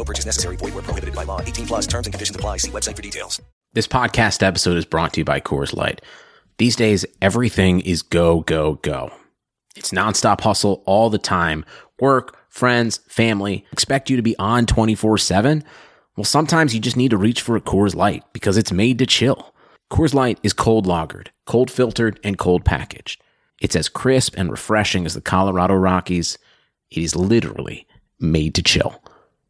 No purchase necessary. Void where prohibited by law. 18 plus terms and conditions apply. See website for details. This podcast episode is brought to you by Coors Light. These days, everything is go, go, go. It's nonstop hustle all the time. Work, friends, family expect you to be on 24 7. Well, sometimes you just need to reach for a Coors Light because it's made to chill. Coors Light is cold lagered, cold filtered, and cold packaged. It's as crisp and refreshing as the Colorado Rockies. It is literally made to chill.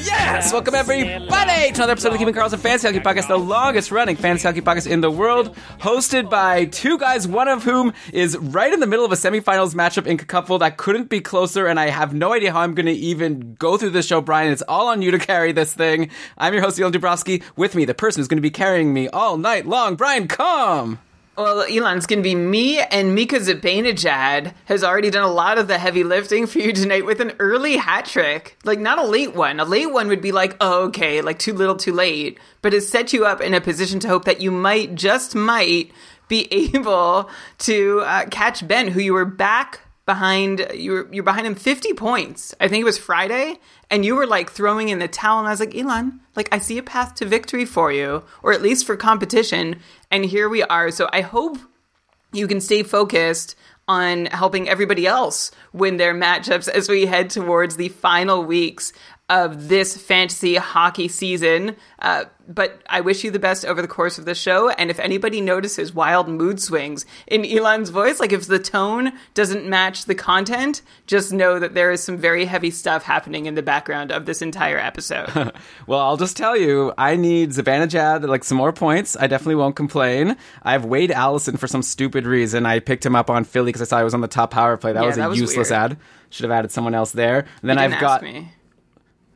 Yes! Welcome everybody to another episode of Keeping Karlsson Fantasy Hockey Podcast, the longest running fantasy hockey podcast in the world, hosted by two guys, one of whom is right in the middle of a semifinals matchup in KKUPFL that couldn't be closer, and I have no idea how I'm going to even go through this show, Brian. It's all on you to carry this thing. I'm your host, Elan Dubrowski. With me, the person who's going to be carrying me all night long, Brian, come! Well, Elan, it's going to be me and Mika Zibanejad has already done a lot of the heavy lifting for you tonight with an early hat trick. Like, not a late one. A late one would be like, oh, okay, like too little, too late. But it set you up in a position to hope that you might, just might, be able to uh, catch Ben, who you were back behind. You were you're behind him 50 points. I think it was Friday, and you were like throwing in the towel. And I was like, Elan, like I see a path to victory for you, or at least for competition. And here we are. So I hope you can stay focused on helping everybody else win their matchups as we head towards the final weeks of this fantasy hockey season. Uh, but I wish you the best over the course of the show. And if anybody notices wild mood swings in Elan's voice, like if the tone doesn't match the content, just know that there is some very heavy stuff happening in the background of this entire episode. Well, I'll just tell you, I need Zibanejad, like some more points. I definitely won't complain. I have Wade Allison for some stupid reason. I picked him up on Philly because I saw he was on the top power play. That Yeah, was a that was useless weird. ad. Should have added someone else there. And then I've got me.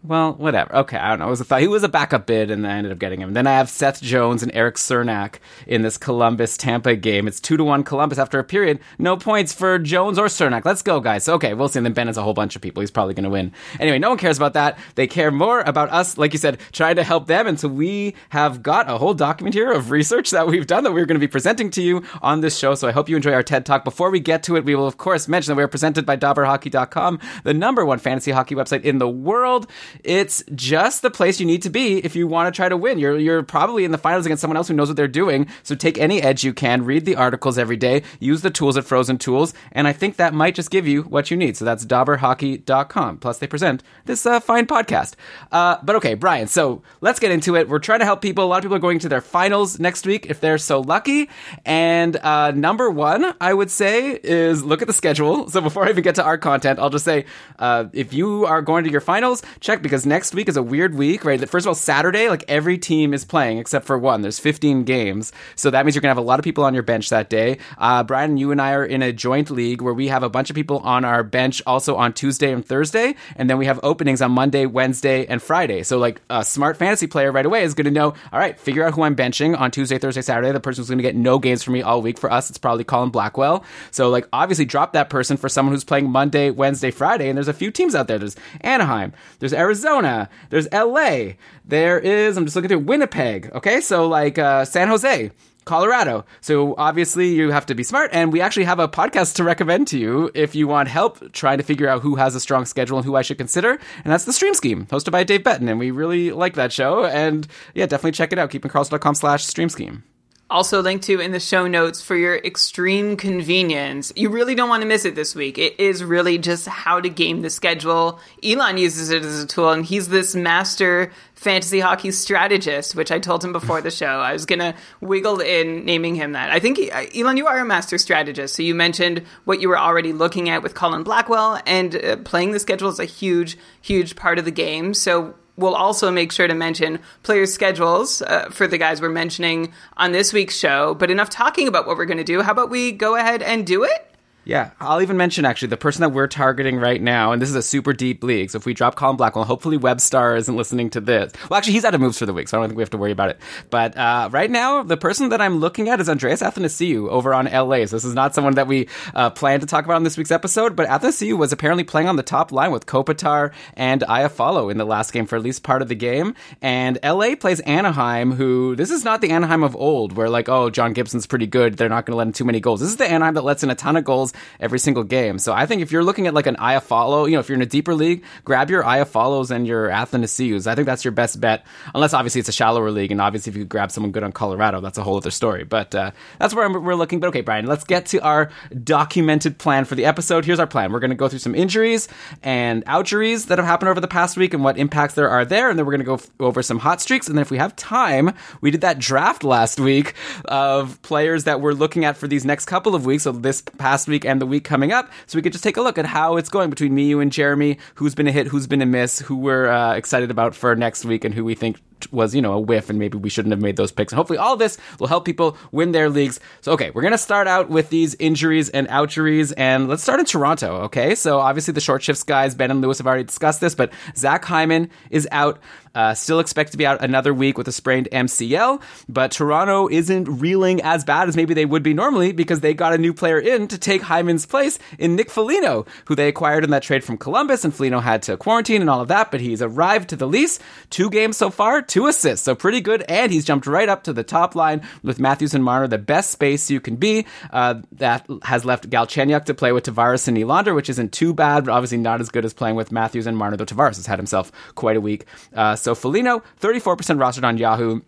Well, whatever. Okay, I don't know. It was a thought. He was a backup bid, and I ended up getting him. Then I have Seth Jones and Eric Cernak in this Columbus Tampa game. It's two to one Columbus after a period. No points for Jones or Cernak. Let's go, guys. Okay, we'll see. And then Ben has a whole bunch of people. He's probably going to win. Anyway, no one cares about that. They care more about us, like you said, trying to help them. And so we have got a whole document here of research that we've done that we're going to be presenting to you on this show. So I hope you enjoy our TED Talk. Before we get to it, we will of course mention that we are presented by DobberHockey.com, the number one fantasy hockey website in the world. It's just the place you need to be if you want to try to win. You're you're probably in the finals against someone else who knows what they're doing. So take any edge you can, read the articles every day, use the tools at Frozen Tools, and I think that might just give you what you need. So that's DobberHockey.com. Plus, they present this uh, fine podcast. Uh, but okay, Brian. So let's get into it. We're trying to help people. A lot of people are going to their finals next week if they're so lucky. And uh, number one, I would say, is look at the schedule. So before I even get to our content, I'll just say uh, if you are going to your finals, check because next week is a weird week, right? First of all, Saturday, like every team is playing except for one. There's 15 games. So that means you're going to have a lot of people on your bench that day. Uh, Brian, you and I are in a joint league where we have a bunch of people on our bench also on Tuesday and Thursday. And then we have openings on Monday, Wednesday, and Friday. So, like, a smart fantasy player right away is going to know, all right, figure out who I'm benching on Tuesday, Thursday, Saturday. The person who's going to get no games for me all week. For us, it's probably Colin Blackwell. So, like, obviously drop that person for someone who's playing Monday, Wednesday, Friday. And there's a few teams out there. There's Anaheim, there's Arizona, there's LA, there is, I'm just looking through Winnipeg. Okay. So, like, uh, San Jose. Colorado. So obviously you have to be smart and we actually have a podcast to recommend to you if you want help trying to figure out who has a strong schedule and who I should consider. And that's the Stream Scheme, hosted by Dave Betten. And we really like that show. And yeah, definitely check it out. keepingkarlsson.com slash stream scheme also linked to in the show notes for your extreme convenience. You really don't want to miss it this week. It is really just how to game the schedule. Elan uses it as a tool, and he's this master fantasy hockey strategist, which I told him before the show. I was going to wiggle in naming him that. I think, Elan, you are a master strategist. So you mentioned what you were already looking at with Colin Blackwell, and uh, playing the schedule is a huge, huge part of the game. So we'll also make sure to mention players' schedules uh, for the guys we're mentioning on this week's show. But enough talking about what we're going to do. How about we go ahead and do it? Yeah, I'll even mention actually the person that we're targeting right now, and this is a super deep league. So if we drop Colin Blackwell, hopefully Webstar isn't listening to this. Well, actually, he's out of moves for the week, so I don't think we have to worry about it. But uh, right now, the person that I'm looking at is Andreas Athanasiou over on LA. So this is not someone that we uh, plan to talk about on this week's episode, but Athanasiou was apparently playing on the top line with Kopitar and Iafallo in the last game for at least part of the game. And LA plays Anaheim, who this is not the Anaheim of old, where like, oh, John Gibson's pretty good. They're not going to let in too many goals. This is the Anaheim that lets in a ton of goals every single game. So I think if you're looking at like an Iafallo, you know, if you're in a deeper league, grab your Iafallos and your Athanasius. I think that's your best bet, unless obviously it's a shallower league. And obviously, if you could grab someone good on Colorado, that's a whole other story. But uh, that's where we're looking. But okay, Brian, let's get to our documented plan for the episode. Here's our plan. We're going to go through some injuries and outjuries that have happened over the past week and what impacts there are there. And then we're going to go f- over some hot streaks. And then if we have time, we did that draft last week of players that we're looking at for these next couple of weeks. So this past week and the week coming up. So we could just take a look at how it's going between me, you, and Jeremy. Who's been a hit, who's been a miss, who we're uh, excited about for next week, and who we think was, you know, a whiff and maybe we shouldn't have made those picks. And hopefully all this will help people win their leagues. So, okay, we're going to start out with these injuries and outjuries and let's start in Toronto, okay? So obviously the short shifts guys, Ben and Lewis have already discussed this, but Zach Hyman is out. Uh, still expect to be out another week with a sprained MCL, but Toronto isn't reeling as bad as maybe they would be normally because they got a new player in to take Hyman's place in Nick Foligno, who they acquired in that trade from Columbus, and Foligno had to quarantine and all of that, but he's arrived to the lease. Two games so far, two assists, so pretty good, and he's jumped right up to the top line with Matthews and Marner, the best space you can be. Uh, that has left Galchenyuk to play with Tavares and Nylander, which isn't too bad, but obviously not as good as playing with Matthews and Marner, though Tavares has had himself quite a week. Uh, so Foligno, 34% rostered on Yahoo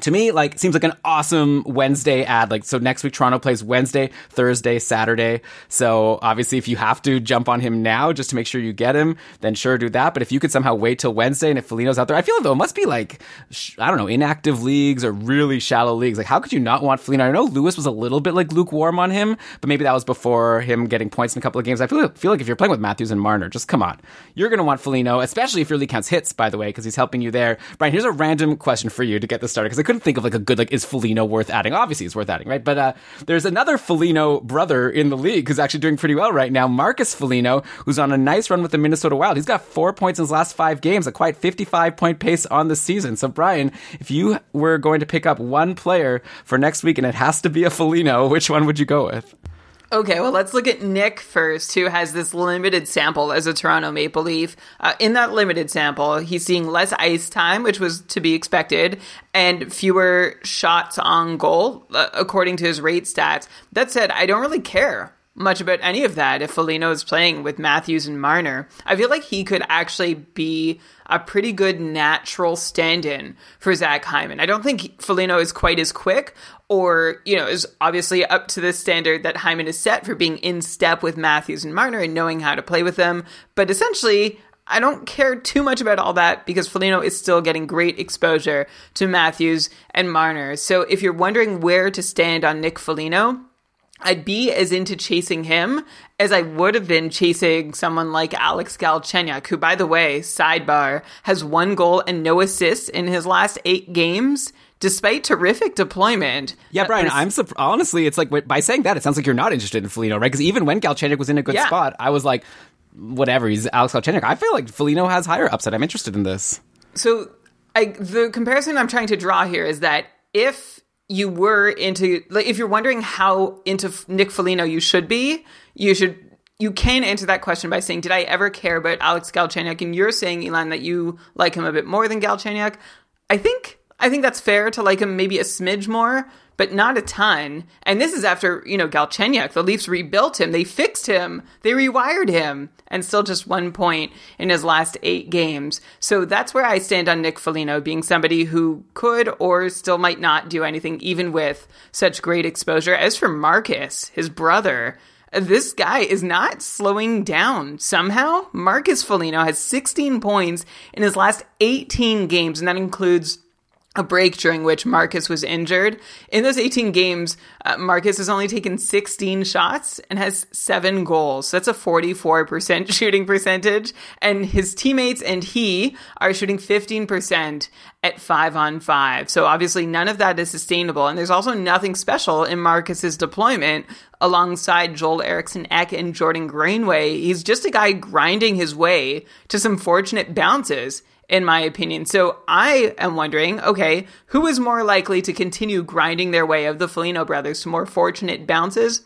to me, like, seems like an awesome Wednesday ad. Like, so next week Toronto plays Wednesday, Thursday, Saturday. So obviously, if you have to jump on him now just to make sure you get him, then sure do that. But if you could somehow wait till Wednesday and if Foligno's out there, I feel like though it must be like, I don't know, inactive leagues or really shallow leagues. Like, how could you not want Foligno? I know Lewis was a little bit like lukewarm on him, but maybe that was before him getting points in a couple of games. I feel like, feel like if you're playing with Matthews and Marner, just come on. You're going to want Foligno, especially if your league counts hits, by the way, because he's helping you there. Brian, here's a random question for you to get this started because I couldn't think of like a good, like, is Foligno worth adding? Obviously, he's worth adding, right? But uh, there's another Foligno brother in the league who's actually doing pretty well right now, Marcus Foligno, who's on a nice run with the Minnesota Wild. He's got four points in his last five games, a quite 55 point pace on the season. So, Brian, if you were going to pick up one player for next week and it has to be a Foligno, which one would you go with? Okay, well, let's look at Nick first, who has this limited sample as a Toronto Maple Leaf. Uh, in that limited sample, he's seeing less ice time, which was to be expected, and fewer shots on goal, uh, according to his rate stats. That said, I don't really care much about any of that if Foligno is playing with Matthews and Marner. I feel like he could actually be a pretty good natural stand-in for Zach Hyman. I don't think Foligno is quite as quick or, you know, is obviously up to the standard that Hyman is set for being in step with Matthews and Marner and knowing how to play with them. But essentially, I don't care too much about all that because Foligno is still getting great exposure to Matthews and Marner. So if you're wondering where to stand on Nick Foligno, I'd be as into chasing him as I would have been chasing someone like Alex Galchenyuk, who, by the way, sidebar, has one goal and no assists in his last eight games. Despite terrific deployment, Yeah, Brian, I'm surp- honestly, it's like by saying that, it sounds like you're not interested in Foligno, right? Because even when Galchenyuk was in a good Yeah. spot, I was like, whatever, he's Alex Galchenyuk. I feel like Foligno has higher upside. I'm interested in this. So I, the comparison I'm trying to draw here is that if you were into, like, if you're wondering how into Nick Foligno you should be, you should. You can answer that question by saying, "Did I ever care about Alex Galchenyuk?" And you're saying, Elan, that you like him a bit more than Galchenyuk. I think I think that's fair to like him maybe a smidge more, but not a ton. And this is after you know Galchenyuk. The Leafs rebuilt him, they fixed him, they rewired him, and still just one point in his last eight games. So that's where I stand on Nick Foligno being somebody who could or still might not do anything, even with such great exposure. As for Marcus, his brother. This guy is not slowing down. Somehow, Marcus Foligno has 16 points in his last 18 games, and that includes a break during which Marcus was injured. In those 18 games, uh, Marcus has only taken 16 shots and has seven goals. So That's a 44% shooting percentage. And his teammates and he are shooting 15% at five on five. So obviously none of that is sustainable. And there's also nothing special in Marcus's deployment alongside Joel Eriksson Ek and Jordan Greenway. He's just a guy grinding his way to some fortunate bounces in my opinion. So I am wondering, okay, who is more likely to continue grinding their way of the Foligno brothers to more fortunate bounces?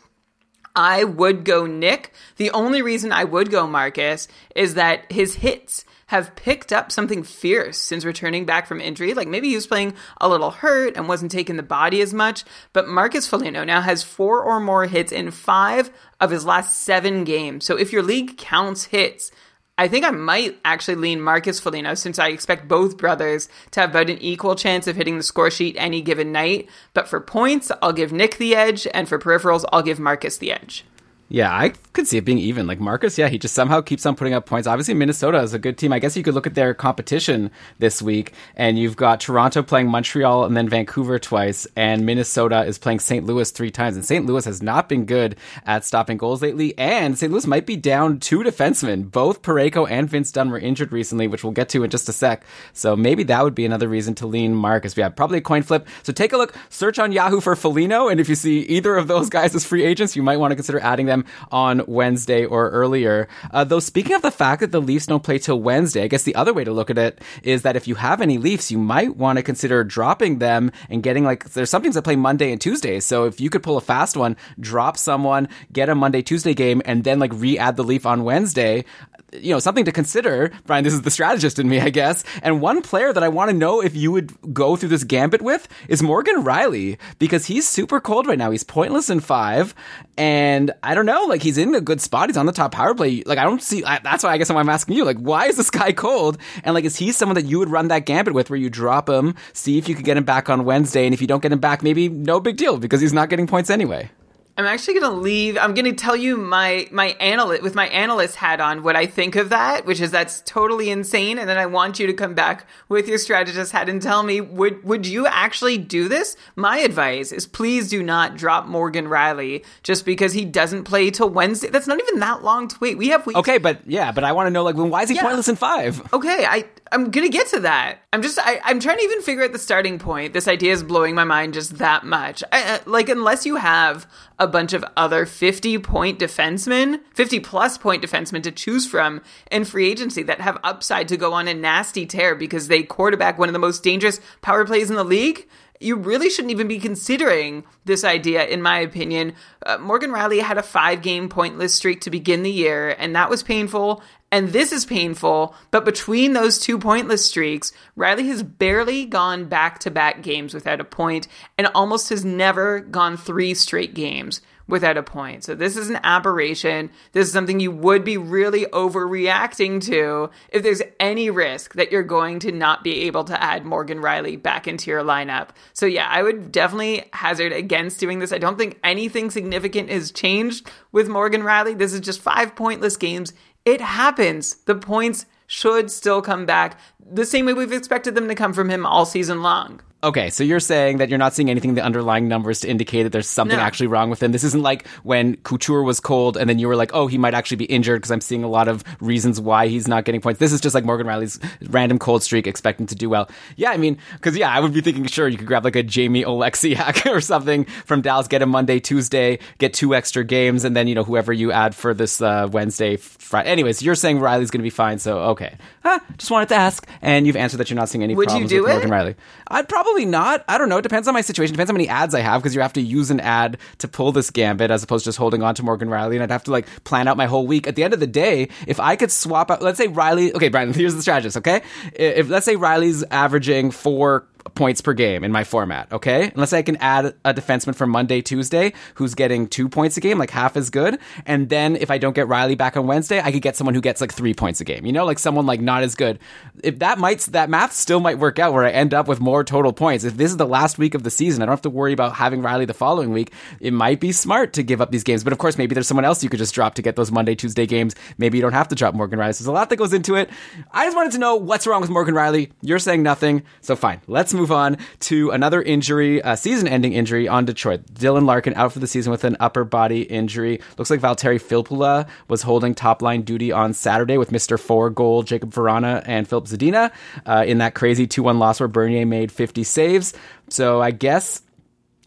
I would go Nick. The only reason I would go Marcus is that his hits have picked up something fierce since returning back from injury. Like maybe he was playing a little hurt and wasn't taking the body as much, but Marcus Foligno now has four or more hits in five of his last seven games. So if your league counts hits, I think I might actually lean Marcus Foligno since I expect both brothers to have about an equal chance of hitting the score sheet any given night. But for points, I'll give Nick the edge, and for peripherals, I'll give Marcus the edge. Yeah, I could see it being even. Like Marcus, yeah, he just somehow keeps on putting up points. Obviously, Minnesota is a good team. I guess you could look at their competition this week, and you've got Toronto playing Montreal and then Vancouver twice, and Minnesota is playing St. Louis three times. And St. Louis has not been good at stopping goals lately, and St. Louis might be down two defensemen. Both Parayko and Vince Dunn were injured recently, which we'll get to in just a sec. So maybe that would be another reason to lean Marcus. Yeah, probably a coin flip. So take a look, search on Yahoo for Foligno, and if you see either of those guys as free agents, you might want to consider adding them on Wednesday or earlier. Uh, though, speaking of the fact that the Leafs don't play till Wednesday, I guess the other way to look at it is that if you have any Leafs, you might want to consider dropping them and getting like, there's some teams that play Monday and Tuesday. So if you could pull a fast one, drop someone, get a Monday, Tuesday game, and then like re add the Leaf on Wednesday, you know, something to consider. Brian, this is the strategist in me, I guess. And one player that I want to know if you would go through this gambit with is Morgan Rielly because he's super cold right now. He's pointless in five. And I don't know, like he's in a good spot. He's on the top power play. Like I don't see, I, that's why I guess I'm asking you, like, why is this guy cold? And like, is he someone that you would run that gambit with where you drop him, see if you could get him back on Wednesday? And if you don't get him back, maybe no big deal because he's not getting points anyway. I'm actually going to leave. I'm going to tell you my my analyst with my analyst hat on what I think of that, which is that's totally insane. And then I want you to come back with your strategist hat and tell me would would you actually do this? My advice is please do not drop Morgan Rielly just because he doesn't play till Wednesday. That's not even that long to wait. We have weeks. Okay, but yeah, but I want to know like, when why is he Yeah. pointless in five? Okay, I I'm gonna get to that. I'm just I, I'm trying to even figure out the starting point. This idea is blowing my mind just that much. I, I- like unless you have a bunch of other 50 point defensemen, 50 plus point defensemen to choose from in free agency that have upside to go on a nasty tear because they quarterback one of the most dangerous power plays in the league. You really shouldn't even be considering this idea, in my opinion. Uh, Morgan Rielly had a five game pointless streak to begin the year, and that was painful and this is painful, but between those two pointless streaks, Rielly has barely gone back to back games without a point and almost has never gone three straight games without a point. So this is an aberration. This is something you would be really overreacting to if there's any risk that you're going to not be able to add Morgan Rielly back into your lineup. So yeah, I would definitely hazard against doing this. I don't think anything significant has changed with Morgan Rielly. This is just five pointless games. It happens. The points should still come back the same way we've expected them to come from him all season long. Okay, so you're saying that you're not seeing anything in the underlying numbers to indicate that there's something No. actually wrong with him. This isn't like when Couture was cold and then you were like, oh, he might actually be injured because I'm seeing a lot of reasons why he's not getting points. This is just like Morgan Rielly's random cold streak, expecting to do well. Yeah, I mean, because yeah, I would be thinking, sure, you could grab like a Jamie Oleksiak or something from Dallas, get him Monday, Tuesday, get two extra games, and then, you know, whoever you add for this uh, Wednesday, Friday. Anyways, you're saying Rielly's going to be fine, so okay. Ah, just wanted to ask, and you've answered that you're not seeing any Would you problems do with it? Morgan Rielly. I'd probably not. I don't know. It depends on my situation. Depends on how many ads I have because you have to use an ad to pull this gambit as opposed to just holding on to Morgan Rielly. And I'd have to like plan out my whole week. At the end of the day, if I could swap out, let's say Rielly. Okay, Brian, here's the strategist. Okay, if let's say Rielly's averaging four points per game in my format, okay? Unless I can add a defenseman from Monday, Tuesday who's getting two points a game, like half as good. And then if I don't get Rielly back on Wednesday, I could get someone who gets like three points a game, you know, like someone like not as good. If that might, that math still might work out where I end up with more total points. If this is the last week of the season, I don't have to worry about having Rielly the following week. It might be smart to give up these games. But of course, maybe there's someone else you could just drop to get those Monday, Tuesday games. Maybe you don't have to drop Morgan Rielly. So there's a lot that goes into it. I just wanted to know what's wrong with Morgan Rielly. You're saying nothing. So fine. Let's move on to another injury, a season ending injury on Detroit. Dylan Larkin out for the season with an upper body injury. Looks like Valtteri Filppula was holding top line duty on Saturday with Mr. Four goal Jakub Vrana and Filip Zadina uh, in that crazy 2 1 loss where Bernier made 50 saves. So I guess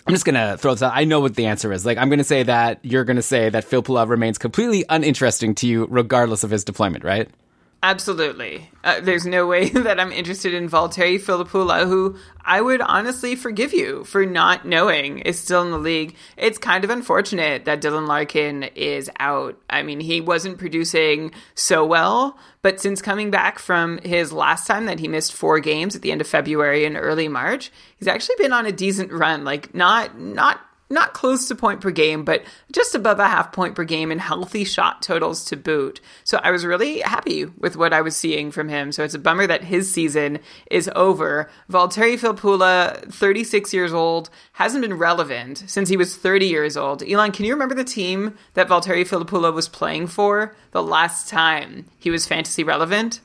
I'm just gonna throw this out. I know what the answer is. Like, I'm gonna say that you're gonna say that Phil remains completely uninteresting to you, regardless of his deployment, right? Absolutely. Uh, there's no way that I'm interested in Valtteri Filppula, who I would honestly forgive you for not knowing is still in the league. It's kind of unfortunate that Dylan Larkin is out. I mean, he wasn't producing so well, but since coming back from his last time that he missed four games at the end of February and early March, he's actually been on a decent run. Like, not, not not close to point per game, but just above a half point per game and healthy shot totals to boot. So I was really happy with what I was seeing from him. So it's a bummer that his season is over. Valtteri Filppula, 36 years old, hasn't been relevant since he was 30 years old. Elan, can you remember the team that Valtteri Filppula was playing for the last time he was fantasy relevant?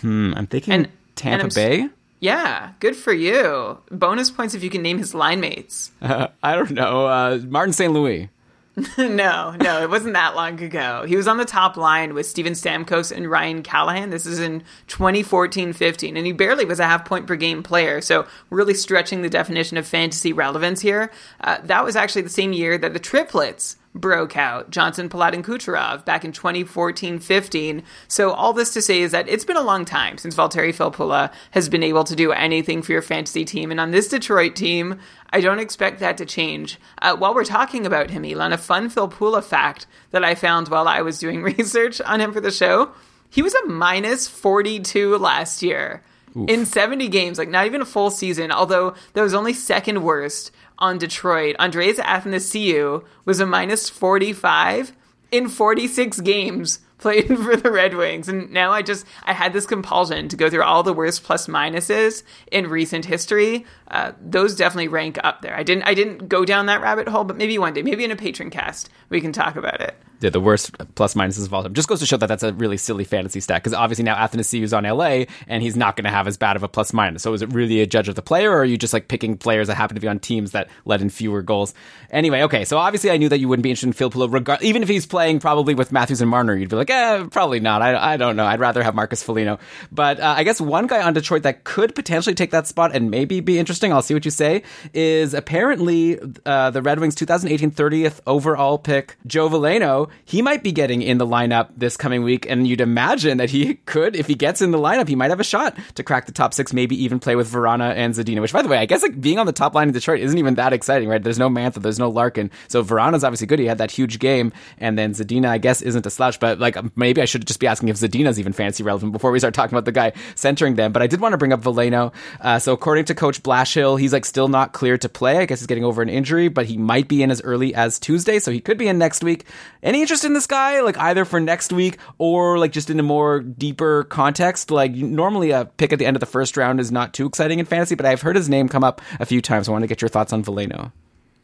Hmm, I'm thinking And- Tampa and I'm Bay. Yeah, good for you. Bonus points if you can name his line mates. Uh, I don't know. Uh, Martin St. Louis. no, no, it wasn't that long ago. He was on the top line with Steven Stamkos and Ryan Callahan. This is in 2014-15, and he barely was a half point per game player. So really stretching the definition of fantasy relevance here. Uh, that was actually the same year that the triplets broke out Johnson, Palat, and Kucherov back in 2014 15. So, all this to say is that it's been a long time since Valtteri Filppula has been able to do anything for your fantasy team. And on this Detroit team, I don't expect that to change. Uh, while we're talking about him, Elan, a fun Filppula fact that I found while I was doing research on him for the show he was a minus 42 last year. In 70 games, like not even a full season, although that was only second worst on Detroit. Andreas Athanasiou was a minus 45 in 46 games played for the Red Wings. And now I just, I had this compulsion to go through all the worst plus minuses in recent history. Uh, those definitely rank up there. I didn't, I didn't go down that rabbit hole, but maybe one day, maybe in a patron cast, we can talk about it. Yeah, the worst plus minuses of all time. Just goes to show that that's a really silly fantasy stat because obviously now Athanasiou is on LA and he's not going to have as bad of a plus minus. So is it really a judge of the player or are you just like picking players that happen to be on teams that let in fewer goals? Anyway, okay, so obviously I knew that you wouldn't be interested in Filppula, regard- even if he's playing probably with Matthews and Marner, you'd be like, eh, probably not. I, I don't know. I'd rather have Marcus Foligno. But uh, I guess one guy on Detroit that could potentially take that spot and maybe be interesting, I'll see what you say, is apparently uh, the Red Wings 2018 30th overall pick, Joe Veleno. He might be getting in the lineup this coming week, and you'd imagine that he could, if he gets in the lineup, he might have a shot to crack the top six, maybe even play with Vrana and Zadina. Which, by the way, I guess like being on the top line in Detroit isn't even that exciting, right? There's no Mantha, there's no Larkin, so Vrana's obviously good. He had that huge game, and then Zadina, I guess, isn't a slouch. But like, maybe I should just be asking if Zadina's even fancy relevant before we start talking about the guy centering them. But I did want to bring up Veleno. Uh, so according to Coach Blashill, he's like still not clear to play. I guess he's getting over an injury, but he might be in as early as Tuesday, so he could be in next week. Any interest in this guy? Like either for next week or like just in a more deeper context? Like normally a pick at the end of the first round is not too exciting in fantasy, but I've heard his name come up a few times. I want to get your thoughts on Veleno.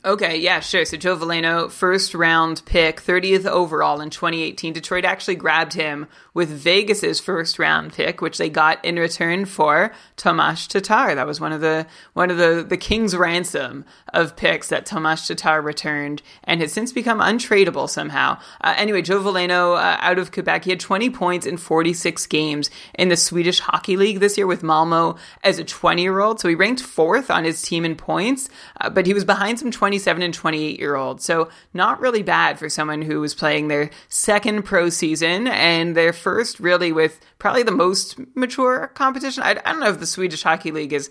Okay, yeah, sure. So Joe Veleno, first round pick, 30th overall in 2018. Detroit actually grabbed him with Vegas's first round pick, which they got in return for Tomas Tatar. That was one of the one of the the king's ransom of picks that Tomas Tatar returned and has since become untradeable somehow. Uh, anyway, Joe Veleno uh, out of Quebec, he had 20 points in 46 games in the Swedish Hockey League this year with Malmo as a 20 year old. So he ranked fourth on his team in points, uh, but he was behind some 27 and 28 year olds. So not really bad for someone who was playing their second pro season and their first really with probably the most mature competition. I, I don't know if the Swedish Hockey League is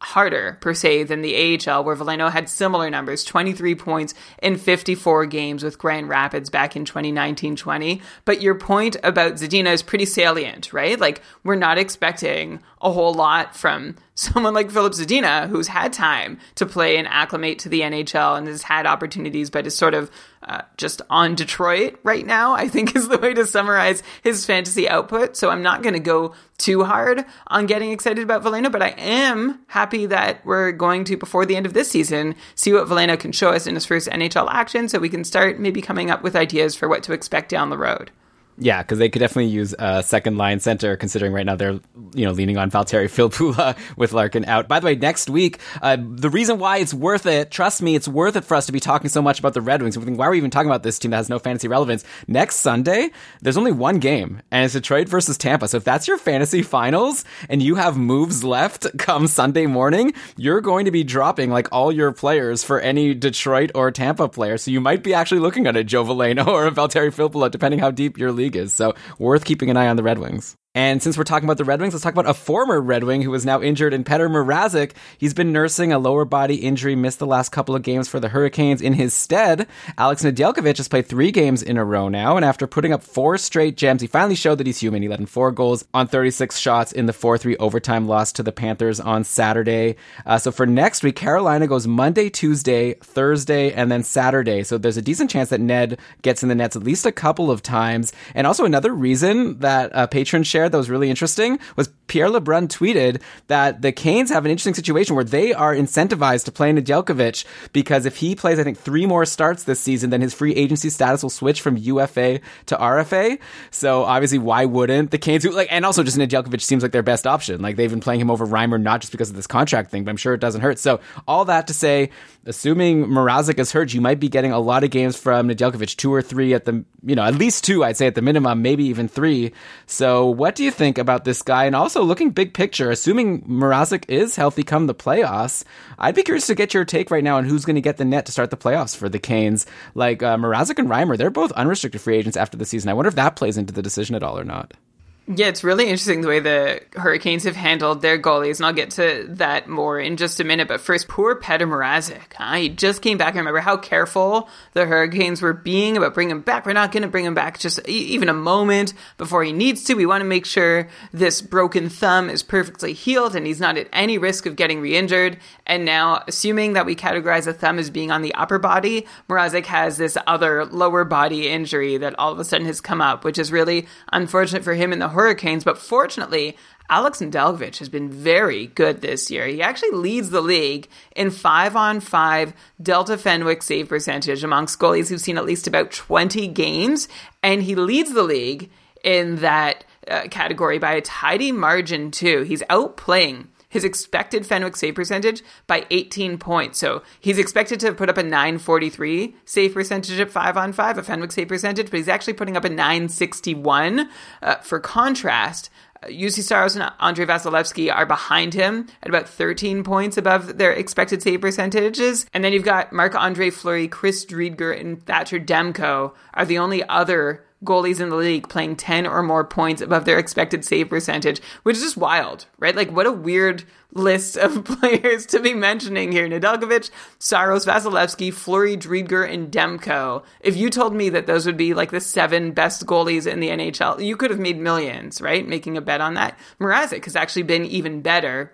harder per se than the AHL, where Veleno had similar numbers 23 points in 54 games with Grand Rapids back in 2019 20. But your point about Zadina is pretty salient, right? Like, we're not expecting a whole lot from someone like Filip Zadina, who's had time to play and acclimate to the NHL and has had opportunities, but is sort of uh, just on Detroit right now, I think is the way to summarize his fantasy output. So I'm not going to go too hard on getting excited about Veleno, but I am happy that we're going to, before the end of this season, see what Veleno can show us in his first NHL action so we can start maybe coming up with ideas for what to expect down the road. Yeah, because they could definitely use a second line center, considering right now they're you know leaning on Valtteri Filppula with Larkin out. By the way, next week, uh, the reason why it's worth it, trust me, it's worth it for us to be talking so much about the Red Wings. We think, why are we even talking about this team that has no fantasy relevance? Next Sunday, there's only one game, and it's Detroit versus Tampa. So if that's your fantasy finals and you have moves left come Sunday morning, you're going to be dropping like all your players for any Detroit or Tampa player. So you might be actually looking at a Joe Veleno or a Valtteri Filppula, depending how deep your league is. So worth keeping an eye on the Red Wings. And since we're talking about the Red Wings, let's talk about a former Red Wing who is now injured in Petr Mrazek. He's been nursing a lower body injury, missed the last couple of games for the Hurricanes. In his stead, Alex Nedeljkovic has played three games in a row now, and after putting up four straight gems, he finally showed that he's human. He let in four goals on 36 shots in the 4-3 overtime loss to the Panthers on Saturday. Uh, so for next week, Carolina goes Monday, Tuesday, Thursday, and then Saturday. So there's a decent chance that Ned gets in the nets at least a couple of times. And also another reason that uh, patrons that was really interesting was Pierre LeBrun tweeted that the Canes have an interesting situation where they are incentivized to play Nedeljkovic because if he plays, I think, three more starts this season, then his free agency status will switch from UFA to RFA. So obviously, why wouldn't the Canes? Like, and also just Nedeljkovic seems like their best option. Like they've been playing him over Reimer not just because of this contract thing, but I'm sure it doesn't hurt. So all that to say, assuming Mrazek is hurt, you might be getting a lot of games from Nedeljkovic, two or three at the, you know, at least two, I'd say at the minimum, maybe even three. So what do you think about this guy? And also looking big picture, assuming Mrazek is healthy come the playoffs, I'd be curious to get your take right now on who's going to get the net to start the playoffs for the Canes. Like uh, Mrazek and Reimer, they're both unrestricted free agents after the season. I wonder if that plays into the decision at all or not. Yeah, it's really interesting the way the Hurricanes have handled their goalies, and I'll get to that more in just a minute. But first, poor Petr Mrazek. Huh? He just came back. I remember how careful the Hurricanes were being about bringing him back. We're not going to bring him back just even a moment before he needs to. We want to make sure this broken thumb is perfectly healed and he's not at any risk of getting re-injured. And now, assuming that we categorize a thumb as being on the upper body, Mrazek has this other lower body injury that all of a sudden has come up, which is really unfortunate for him and the Hurricanes, but fortunately, Alex Nedeljkovic has been very good this year. He actually leads the league in five on five Delta Fenwick save percentage amongst goalies who've seen at least about 20 games, and he leads the league in that uh, category by a tidy margin, too. He's outplaying his expected Fenwick save percentage by 18 points. So he's expected to put up a 943 save percentage at 5 on 5, a Fenwick save percentage, but he's actually putting up a 961. Uh, for contrast, Juuse Saros and Andrei Vasilevskiy are behind him at about 13 points above their expected save percentages. And then you've got Marc Andre Fleury, Chris Driedger, and Thatcher Demko are the only other goalies in the league playing 10 or more points above their expected save percentage, which is just wild, right? Like, what a weird list of players to be mentioning here. Nedeljkovic, Saros, Vasilevskiy, Fleury, Driedger, and Demko. If you told me that those would be like the seven best goalies in the NHL, you could have made millions, right? Making a bet on that. Mrazek has actually been even better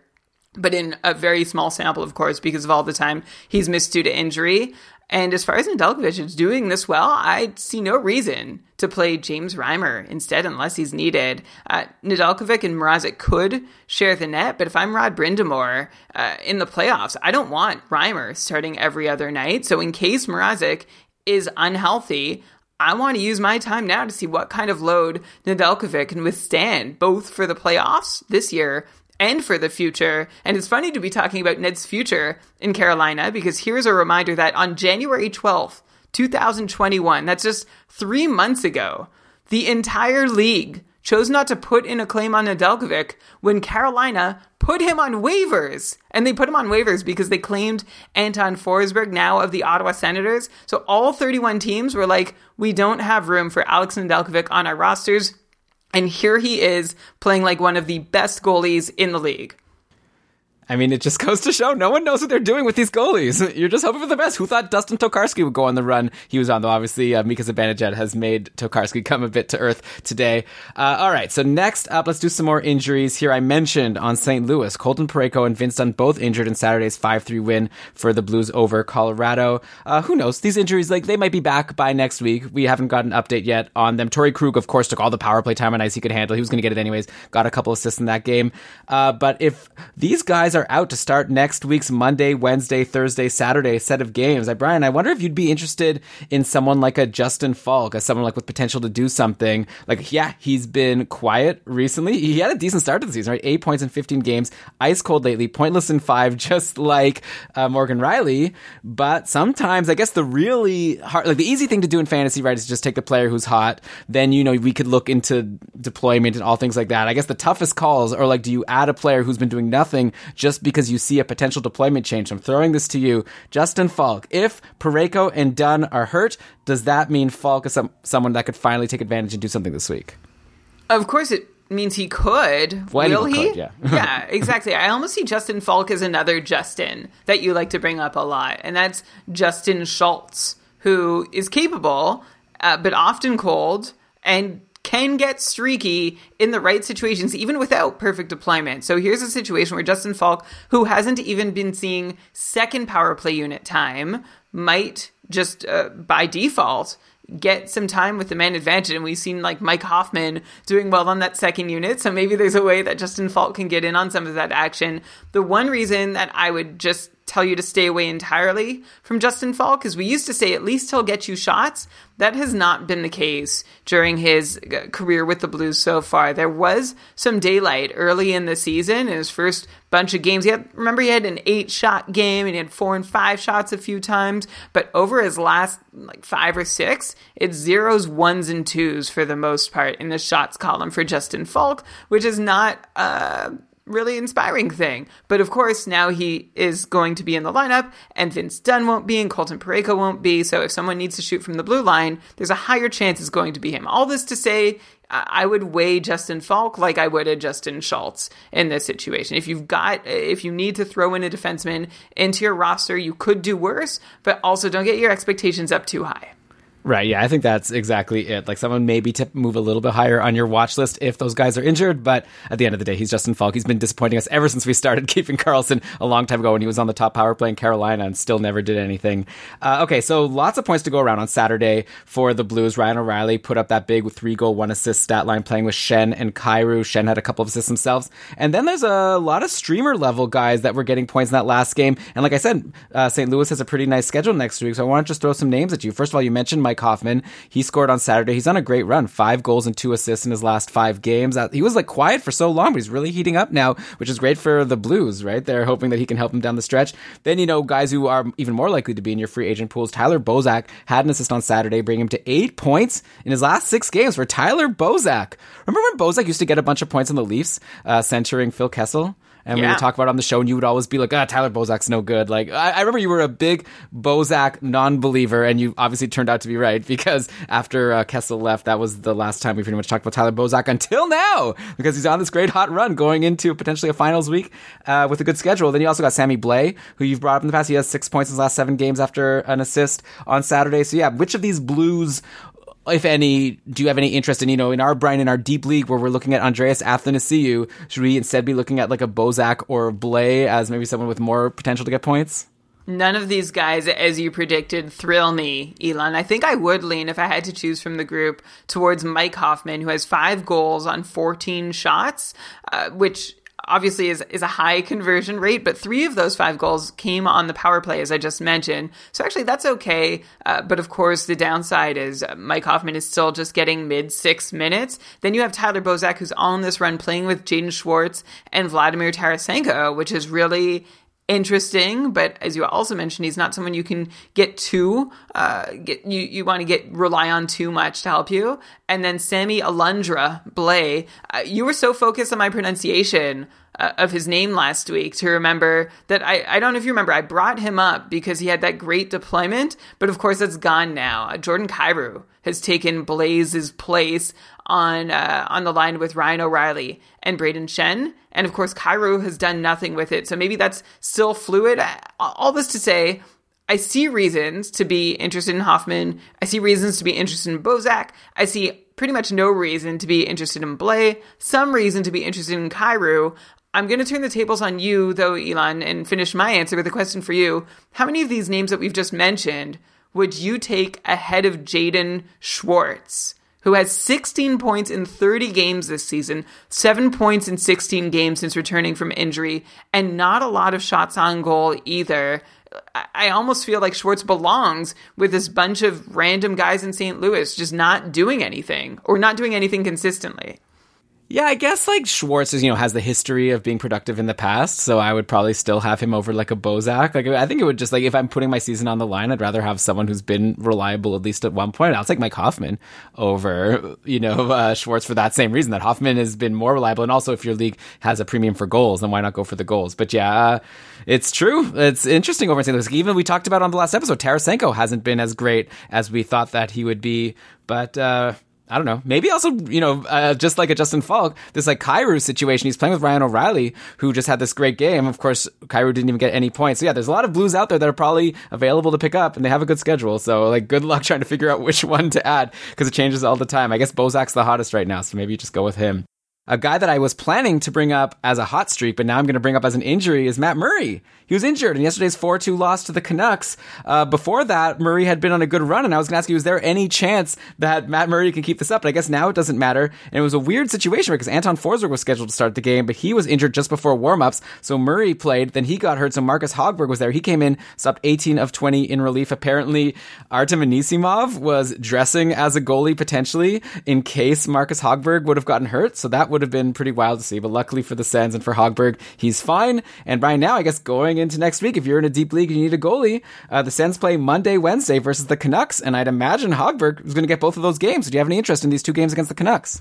but in a very small sample, of course, because of all the time he's missed due to injury. And as far as Nedeljkovic is doing this well, I see no reason to play James Reimer instead unless he's needed. Uh, Nedeljkovic and Mrazek could share the net, but if I'm Rod Brind'Amour uh, in the playoffs, I don't want Reimer starting every other night. So in case Mrazek is unhealthy, I want to use my time now to see what kind of load Nedeljkovic can withstand, both for the playoffs this year and for the future. And it's funny to be talking about Ned's future in Carolina because here's a reminder that on January 12th, 2021, that's just three months ago, the entire league chose not to put in a claim on Nedeljkovic when Carolina put him on waivers. And they put him on waivers because they claimed Anton Forsberg now of the Ottawa Senators. So all 31 teams were like, we don't have room for Alex Nedeljkovic on our rosters. And here he is playing like one of the best goalies in the league. I mean, it just goes to show no one knows what they're doing with these goalies. You're just hoping for the best. Who thought Dustin Tokarski would go on the run he was on? Though obviously, uh, Mika Zibanejad has made Tokarski come a bit to earth today. Uh, all right, so next up, let's do some more injuries here. I mentioned on St. Louis, Colton Parayko and Vince Dunn both injured in Saturday's 5-3 win for the Blues over Colorado. Uh, who knows? These injuries, like they might be back by next week. We haven't got an update yet on them. Torey Krug, of course, took all the power play time on ice he could handle. He was going to get it anyways. Got a couple assists in that game. Uh, but if these guys are out to start next week's Monday, Wednesday, Thursday, Saturday set of games. I, Brian, I wonder if you'd be interested in someone like a Justin Falk, as someone like with potential to do something. Like, yeah, he's been quiet recently. He had a decent start to the season, right? Eight points in 15 games, ice cold lately, pointless in five, just like uh, Morgan Rielly. But sometimes, I guess the really hard, like the easy thing to do in fantasy, right, is just take the player who's hot. Then, you know, we could look into deployment and all things like that. I guess the toughest calls are like, do you add a player who's been doing nothing just because you see a potential deployment change. I'm throwing this to you, Justin Falk. If Parayko and Dunn are hurt, does that mean Falk is some, someone that could finally take advantage and do something this week? Of course, it means he could. Well, Will he? Could, yeah. yeah, exactly. I almost see Justin Falk as another Justin that you like to bring up a lot, and that's Justin Schultz, who is capable, uh, but often cold and can get streaky in the right situations, even without perfect deployment. So here's a situation where Justin Falk, who hasn't even been seeing second power play unit time, might just uh, by default get some time with the man advantage. And we've seen like Mike Hoffman doing well on that second unit. So maybe there's a way that Justin Falk can get in on some of that action. The one reason that I would just tell you to stay away entirely from Justin Falk, is we used to say at least he'll get you shots. That has not been the case during his uh, career with the Blues so far. There was some daylight early in the season in his first bunch of games. He had, remember, he had an eight shot game and he had four and five shots a few times, but over his last like five or six, it's zeros, ones, and twos for the most part in the shots column for Justin Falk, which is not, uh, really inspiring thing. But of course, now he is going to be in the lineup, and Vince Dunn won't be, and Colton Parayko won't be. So if someone needs to shoot from the blue line, there's a higher chance it's going to be him. All this to say, I would weigh Justin Falk like I would a Justin Schultz in this situation. If you've got, if you need to throw in a defenseman into your roster, you could do worse, but also don't get your expectations up too high. Right. Yeah, I think that's exactly it. Like someone maybe to move a little bit higher on your watch list if those guys are injured. But at the end of the day, he's Justin Falk. He's been disappointing us ever since we started keeping Karlsson a long time ago when he was on the top power play in Carolina and still never did anything. Uh, okay, so lots of points to go around on Saturday for the Blues. Ryan O'Reilly put up that big three goal, one assist stat line playing with Schenn and Kyrou. Schenn had a couple of assists themselves. And then there's a lot of streamer level guys that were getting points in that last game. And like I said, uh, St. Louis has a pretty nice schedule next week. So I want to just throw some names at you. First of all, you mentioned Mike Hoffman. He scored on Saturday. He's on a great run. Five goals and two assists in his last five games. He was like quiet for so long, but he's really heating up now, which is great for the Blues, right? They're hoping that he can help him down the stretch. Then, you know, guys who are even more likely to be in your free agent pools. Tyler Bozak had an assist on Saturday, bringing him to eight points in his last six games for Tyler Bozak. Remember when Bozak used to get a bunch of points in the Leafs, uh, centering Phil Kessel? And yeah. we would talk about it on the show, and you would always be like, "Ah, Tyler Bozak's no good." Like, I, I remember you were a big Bozak non-believer, and you obviously turned out to be right because after uh, Kessel left, that was the last time we pretty much talked about Tyler Bozak until now because he's on this great hot run going into potentially a finals week uh, with a good schedule. Then you also got Sammy Blais, who you've brought up in the past. He has six points in his last seven games after an assist on Saturday. So yeah, which of these Blues if any, do you have any interest in, you know, in our Brian, in our deep league where we're looking at Andreas Athanasiou, should we instead be looking at like a Bozak or Blais as maybe someone with more potential to get points? None of these guys, as you predicted, thrill me, Elan. I think I would lean, if I had to choose from the group, towards Mike Hoffman, who has five goals on 14 shots, uh, which obviously is, is a high conversion rate, but three of those five goals came on the power play, as I just mentioned. So actually, that's okay. Uh, but of course, the downside is uh, Mike Hoffman is still just getting mid six minutes. Then you have Tyler Bozak, who's on this run playing with Jaden Schwartz and Vladimir Tarasenko, which is really interesting, but as you also mentioned, he's not someone you can get too uh, get you you want to get rely on too much to help you. And then Sammy Alundra Blais uh, you were so focused on my pronunciation. Uh, of his name last week to remember that I, I don't know if you remember I brought him up because he had that great deployment but of course it's gone now Jordan Kyrou has taken Blais's place on uh, on the line with Ryan O'Reilly and Brayden Schenn, And of course, Kyrou has done nothing with it. So maybe that's still fluid. All this to say, I see reasons to be interested in Hoffman. I see reasons to be interested in Bozak. I see pretty much no reason to be interested in Blais. Some reason to be interested in Kyrou. I'm going to turn the tables on you, though, Elan, and finish my answer with a question for you. How many of these names that we've just mentioned would you take ahead of Jaden Schwartz? Who has 16 points in 30 games this season, 7 points in 16 games since returning from injury, and not a lot of shots on goal either. I almost feel like Schwartz belongs with this bunch of random guys in St. Louis just not doing anything or not doing anything consistently. Yeah, I guess like Schwartz is, you know, has the history of being productive in the past, so I would probably still have him over like a Bozak. Like I think it would just like if I'm putting my season on the line, I'd rather have someone who's been reliable at least at one point. I'll take Mike Hoffman over, you know, uh, Schwartz for that same reason that Hoffman has been more reliable, and also if your league has a premium for goals, then why not go for the goals? But yeah, it's true. It's interesting over in St. Louis. Even we talked about on the last episode, Tarasenko hasn't been as great as we thought that he would be, but. uh I don't know. Maybe also, you know, uh, just like a Justin Faulk, this like Parayko situation. He's playing with Ryan O'Reilly, who just had this great game. Of course, Parayko didn't even get any points. So yeah, there's a lot of blues out there that are probably available to pick up, and they have a good schedule. So like, good luck trying to figure out which one to add because it changes all the time. I guess Bozak's the hottest right now, so maybe you just go with him. A guy that I was planning to bring up as a hot streak, but now I'm going to bring up as an injury is Matt Murray. He was injured in yesterday's 4 2 loss to the Canucks. Uh, before that, Murray had been on a good run, and I was going to ask you, is there any chance that Matt Murray can keep this up? But I guess now it doesn't matter. And it was a weird situation because Anton Forsberg was scheduled to start the game, but he was injured just before warm ups. So Murray played, then he got hurt. So Marcus Hogberg was there. He came in, stopped 18 of 20 in relief. Apparently, Artem Anisimov was dressing as a goalie potentially in case Marcus Hogberg would have gotten hurt. So that would have been pretty wild to see. But luckily for the Sens and for Hogberg, he's fine. And by now, I guess going into next week, if you're in a deep league and you need a goalie, uh, the Sens play Monday, Wednesday versus the Canucks. And I'd imagine Hogberg is going to get both of those games. Do you have any interest in these two games against the Canucks?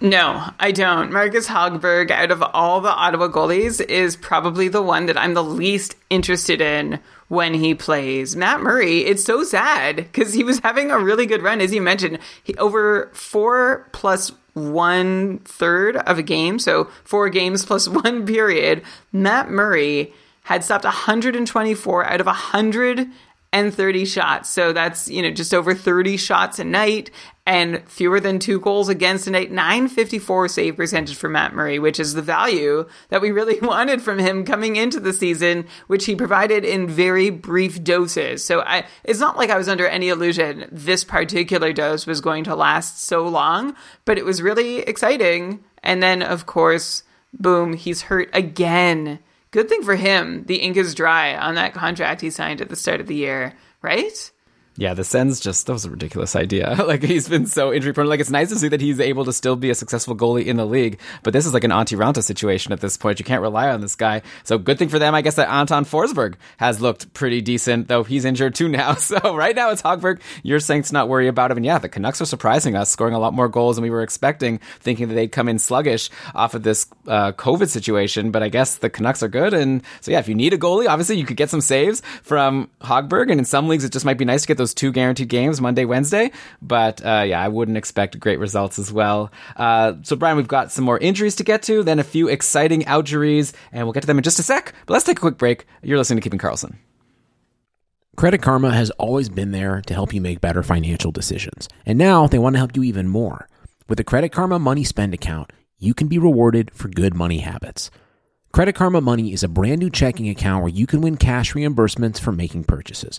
No, I don't. Marcus Hogberg, out of all the Ottawa goalies, is probably the one that I'm the least interested in when he plays. Matt Murray, it's so sad because he was having a really good run, as you mentioned. He, over four plus one third of a game, so four games plus one period, Matt Murray had stopped 124 out of 130 shots. So that's, you know, just over 30 shots a night and fewer than two goals against a night. 954 save percentage for Matt Murray, which is the value that we really wanted from him coming into the season, which he provided in very brief doses. So I, it's not like I was under any illusion this particular dose was going to last so long, but it was really exciting. And then, of course, boom, he's hurt again good thing for him, the ink is dry on that contract he signed at the start of the year, right? Yeah, the Sens just that was a ridiculous idea. like he's been so injury prone. Like it's nice to see that he's able to still be a successful goalie in the league, but this is like an Antti Raanta situation at this point. You can't rely on this guy. So good thing for them, I guess that Anton Forsberg has looked pretty decent, though he's injured too now. So right now it's Hogberg. You're saying to not worry about him. And yeah, the Canucks are surprising us, scoring a lot more goals than we were expecting, thinking that they'd come in sluggish off of this uh, COVID situation. But I guess the Canucks are good. And so yeah, if you need a goalie, obviously you could get some saves from Hogberg. And in some leagues, it just might be nice to get those two guaranteed games Monday, Wednesday. But uh, yeah, I wouldn't expect great results as well. Uh, so, Brian, we've got some more injuries to get to, then a few exciting outjuries, and we'll get to them in just a sec. But let's take a quick break. You're listening to Keeping Karlsson. Credit Karma has always been there to help you make better financial decisions. And now they want to help you even more. With the Credit Karma Money Spend account, you can be rewarded for good money habits. Credit Karma Money is a brand new checking account where you can win cash reimbursements for making purchases.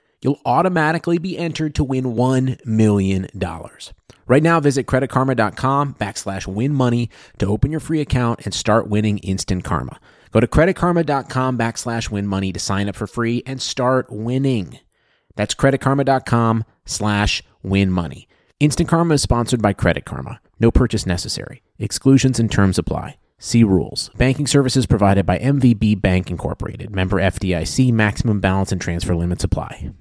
you'll automatically be entered to win $1 million. Right now, visit creditkarma.com backslash win money to open your free account and start winning instant karma. Go to creditkarma.com backslash win money to sign up for free and start winning. That's creditkarma.com slash win money. Instant Karma is sponsored by Credit Karma. No purchase necessary. Exclusions and terms apply. See rules. Banking services provided by MVB Bank Incorporated. Member FDIC. Maximum balance and transfer limits apply.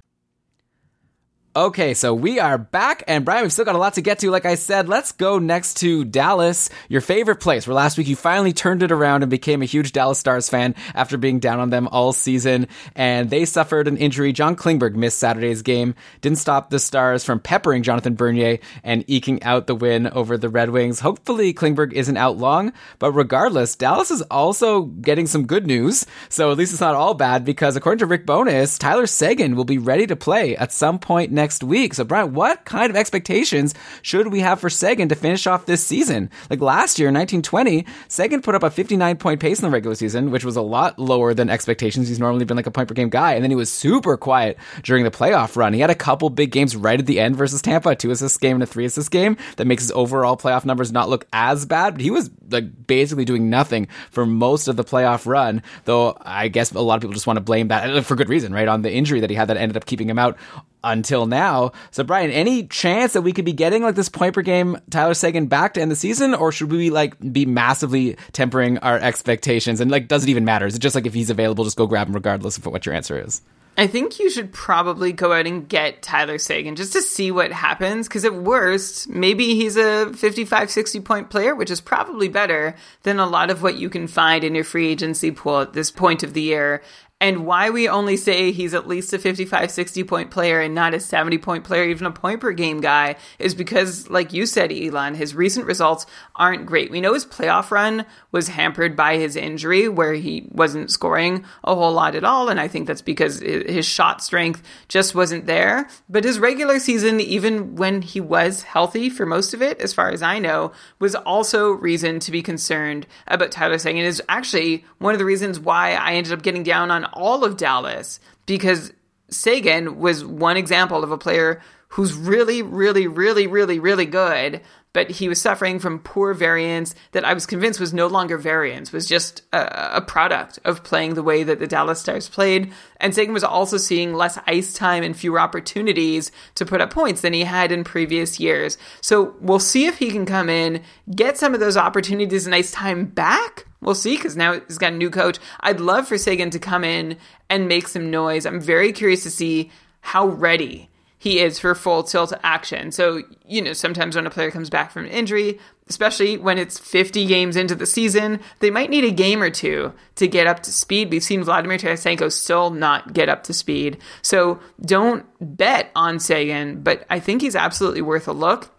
Okay, so we are back, and Brian, we've still got a lot to get to. Like I said, let's go next to Dallas, your favorite place, where last week you finally turned it around and became a huge Dallas Stars fan after being down on them all season. And they suffered an injury. John Klingberg missed Saturday's game, didn't stop the Stars from peppering Jonathan Bernier and eking out the win over the Red Wings. Hopefully, Klingberg isn't out long, but regardless, Dallas is also getting some good news. So at least it's not all bad because according to Rick Bowness, Tyler Seguin will be ready to play at some point next week. So, Brian, what kind of expectations should we have for Seguin to finish off this season? Like last year, 1920, Seguin put up a 59 point pace in the regular season, which was a lot lower than expectations. He's normally been like a point per game guy. And then he was super quiet during the playoff run. He had a couple big games right at the end versus Tampa, two assist game and a three assist game that makes his overall playoff numbers not look as bad. But he was like basically doing nothing for most of the playoff run, though I guess a lot of people just want to blame that uh, for good reason, right? On the injury that he had that ended up keeping him out until now. So, Brian, any chance that we could be getting like this point per game Tyler Seguin back to end the season, or should we like be massively tempering our expectations? And like, does it even matter? Is it just like if he's available, just go grab him regardless of what your answer is? I think you should probably go out and get Tyler Seguin just to see what happens. Because at worst, maybe he's a 55, 60 point player, which is probably better than a lot of what you can find in your free agency pool at this point of the year. And why we only say he's at least a 55, 60 point player and not a 70 point player, even a point per game guy, is because, like you said, Elan, his recent results aren't great. We know his playoff run was hampered by his injury, where he wasn't scoring a whole lot at all. And I think that's because his shot strength just wasn't there. But his regular season, even when he was healthy for most of it, as far as I know, was also reason to be concerned about Tyler Seguin. Is actually one of the reasons why I ended up getting down on all of Dallas because Seguin was one example of a player who's really, really, really, really, really good, but he was suffering from poor variance that I was convinced was no longer variance, was just a, a, product of playing the way that the Dallas Stars played. And Seguin was also seeing less ice time and fewer opportunities to put up points than he had in previous years. So we'll see if he can come in, get some of those opportunities and ice time back We'll see because now he's got a new coach. I'd love for Seguin to come in and make some noise. I'm very curious to see how ready he is for full tilt action. So, you know, sometimes when a player comes back from injury, especially when it's 50 games into the season, they might need a game or two to get up to speed. We've seen Vladimir Tarasenko still not get up to speed. So don't bet on Seguin, but I think he's absolutely worth a look.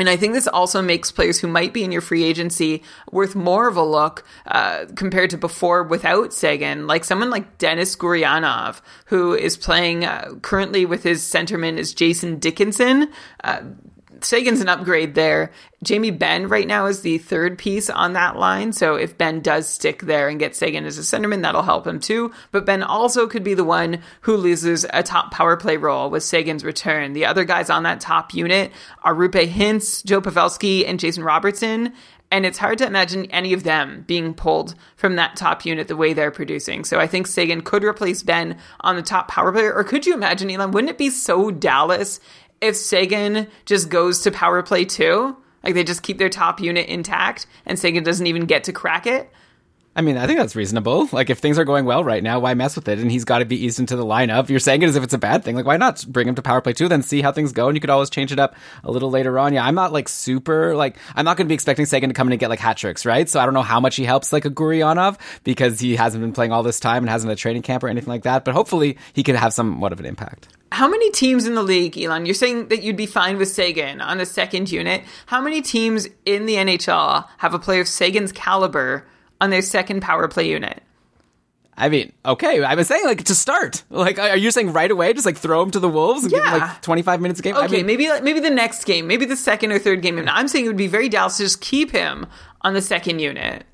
And I think this also makes players who might be in your free agency worth more of a look uh, compared to before without Seguin, like someone like Denis Gurianov, who is playing uh, currently with his centerman is Jason Dickinson. Uh, Seguin's an upgrade there. Jamie Benn right now is the third piece on that line. So if Benn does stick there and get Seguin as a centerman, that'll help him too. But Benn also could be the one who loses a top power play role with Seguin's return. The other guys on that top unit are Roope Hintz, Joe Pavelski, and Jason Robertson. And it's hard to imagine any of them being pulled from that top unit the way they're producing. So I think Seguin could replace Benn on the top power player. Or could you imagine, Elan? Wouldn't it be so Dallas if Seguin just goes to power play too, like they just keep their top unit intact and Seguin doesn't even get to crack it. I mean, I think that's reasonable. Like, if things are going well right now, why mess with it? And he's got to be eased into the lineup. You're saying it as if it's a bad thing. Like, why not bring him to power play two, then see how things go? And you could always change it up a little later on. Yeah, I'm not like super, like, I'm not going to be expecting Seguin to come in and get like hat tricks, right? So I don't know how much he helps like a Gurianov because he hasn't been playing all this time and hasn't a training camp or anything like that. But hopefully he could have somewhat of an impact. How many teams in the league, Elan? You're saying that you'd be fine with Seguin on the second unit. How many teams in the NHL have a player of Seguin's caliber on their second power play unit? I mean, okay, I was saying like to start. Like, are you saying right away, just like throw him to the wolves and give him Yeah. like 25 minutes a game? Okay, I mean, maybe maybe the next game, maybe the second or third game. I'm saying it would be very Dallas to just keep him on the second unit.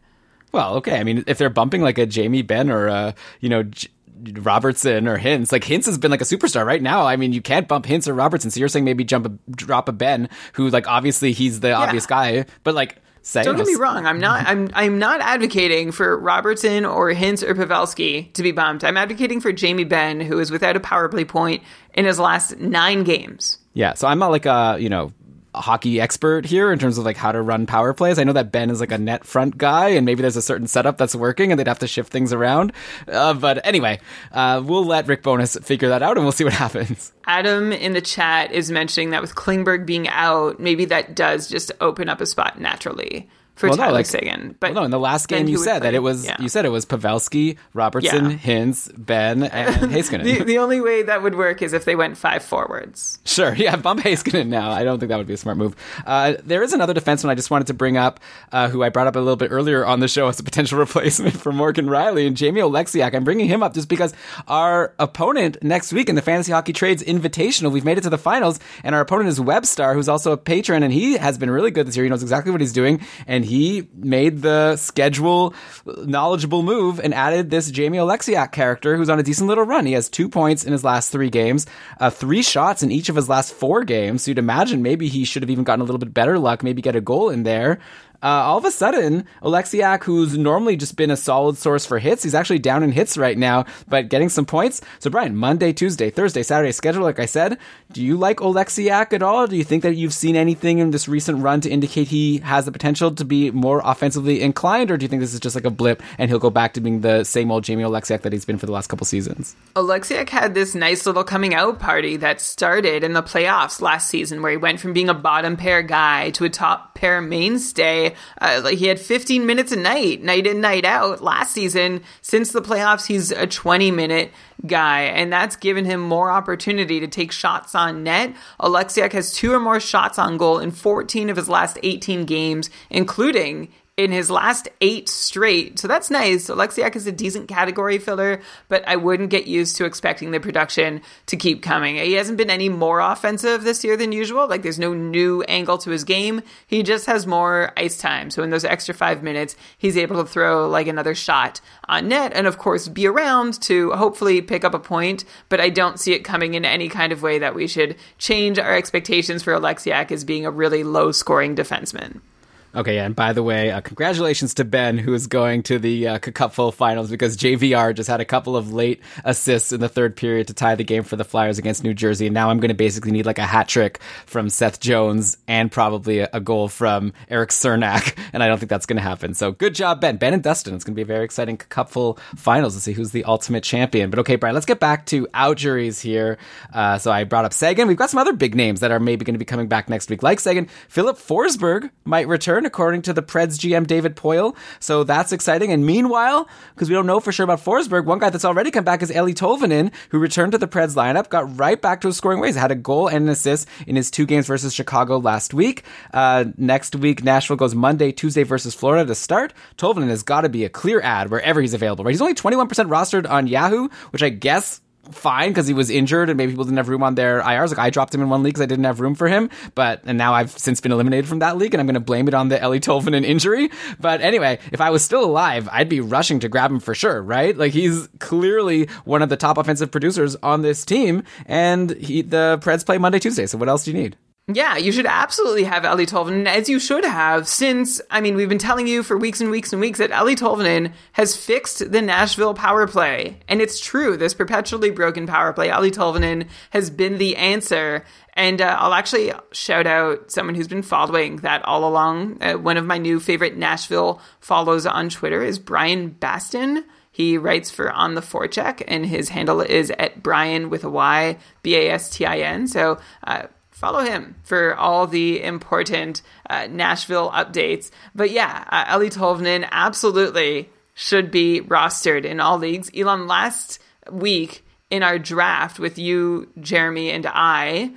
Well, okay. I mean, if they're bumping like a Jamie Benn or a, you know, J- Robertson or Hintz, like Hintz has been like a superstar right now. I mean, you can't bump Hintz or Robertson. So you're saying maybe jump a, drop a Benn, who like obviously he's the obvious guy, but like say, Don't get me wrong. I'm not. I'm. I'm not advocating for Robertson or Hintz or Pavelski to be bumped. I'm advocating for Jamie Benn, who is without a power play point in his last nine games. Yeah. So I'm not like a, you know, hockey expert here in terms of like how to run power plays. I know that Benn is like a net front guy and maybe there's a certain setup that's working and they'd have to shift things around. Uh, but anyway, uh, we'll let Rick Bowness figure that out and we'll see what happens. Adam in the chat is mentioning that with Klingberg being out, maybe that does just open up a spot naturally for Well, no, like- Seguin. But well, no, in the last game you said that it was Yeah. you said it was Pavelski, Robertson, Yeah. Hintz, Benn, and Heiskanen. the, the only way that would work is if they went five forwards. Sure, yeah, bump Heiskanen now. I don't think that would be a smart move. Uh, there is another defenseman I just wanted to bring up, uh, who I brought up a little bit earlier on the show as a potential replacement for Morgan Rielly and Jamie Oleksiak. I'm bringing him up just because our opponent next week in the Fantasy Hockey Trades Invitational, we've made it to the finals, and our opponent is Webstar, who's also a patron, and he has been really good this year. He knows exactly what he's doing, and he made the schedule knowledgeable move and added this Jamie Oleksiak character who's on a decent little run. He has two points in his last three games, uh, three shots in each of his last four games. So you'd imagine maybe he should have even gotten a little bit better luck, maybe get a goal in there. Uh, all of a sudden, Oleksiak, who's normally just been a solid source for hits, he's actually down in hits right now, but getting some points. So, Brian, Monday, Tuesday, Thursday, Saturday schedule, like I said, do you like Oleksiak at all? Do you think that you've seen anything in this recent run to indicate he has the potential to be more offensively inclined, or do you think this is just like a blip and he'll go back to being the same old Jamie Oleksiak that he's been for the last couple seasons? Oleksiak had this nice little coming out party that started in the playoffs last season, where he went from being a bottom pair guy to a top pair mainstay. Uh, like he had 15 minutes a night, night in, night out. Last season, since the playoffs, he's a 20 minute guy, and that's given him more opportunity to take shots on net. Oleksiak has two or more shots on goal in 14 of his last 18 games, including in his last eight straight. So that's nice. Oleksiak is a decent category filler, but I wouldn't get used to expecting the production to keep coming. He hasn't been any more offensive this year than usual. Like there's no new angle to his game. He just has more ice time. So in those extra five minutes, he's able to throw like another shot on net and of course be around to hopefully pick up a point. But I don't see it coming in any kind of way that we should change our expectations for Oleksiak as being a really low scoring defenseman. Okay, and by the way, uh, congratulations to Ben, who is going to the uh, Cupful finals because JVR just had a couple of late assists in the third period to tie the game for the Flyers against New Jersey. And now I'm going to basically need like a hat trick from Seth Jones and probably a, a goal from Erik Cernak. And I don't think that's going to happen. So good job, Ben. Ben and Dustin. It's going to be a very exciting Cupful finals to see who's the ultimate champion. But okay, Brian, let's get back to outjuries here. Uh, so I brought up Seguin. We've got some other big names that are maybe going to be coming back next week, like Seguin. Filip Forsberg might return, according to the Preds GM David Poile. So that's exciting. And meanwhile, because we don't know for sure about Forsberg, one guy that's already come back is Eeli Tolvanen, who returned to the Preds lineup, got right back to his scoring ways, had a goal and an assist in his two games versus Chicago last week. Uh, next week, Nashville goes Monday, Tuesday versus Florida to start. Tolvanen has got to be a clear ad wherever he's available, right? He's only 21% rostered on Yahoo, which I guess fine because he was injured and maybe people didn't have room on their IRs. Like I dropped him in one league because I didn't have room for him, but and now I've since been eliminated from that league and I'm going to blame it on the Eeli Tolvanen injury. But anyway, if I was still alive, I'd be rushing to grab him for sure, right? Like he's clearly one of the top offensive producers on this team, and he, the Preds play Monday, Tuesday. So what else do you need? Yeah, you should absolutely have Eeli Tolvanen, as you should have, since, I mean, we've been telling you for weeks and weeks and weeks that Eeli Tolvanen has fixed the Nashville power play. And it's true, this perpetually broken power play. Eeli Tolvanen has been the answer. And uh, I'll actually shout out someone who's been following that all along. Uh, one of my new favorite Nashville follows on Twitter is Bryan Bastin. He writes for On the Forecheck, and his handle is at Brian with a Y, B A S T I N. So, uh, follow him for all the important uh, Nashville updates. But yeah, uh, Eeli Tolvanen absolutely should be rostered in all leagues. Elan, last week in our draft with you, Jeremy, and I,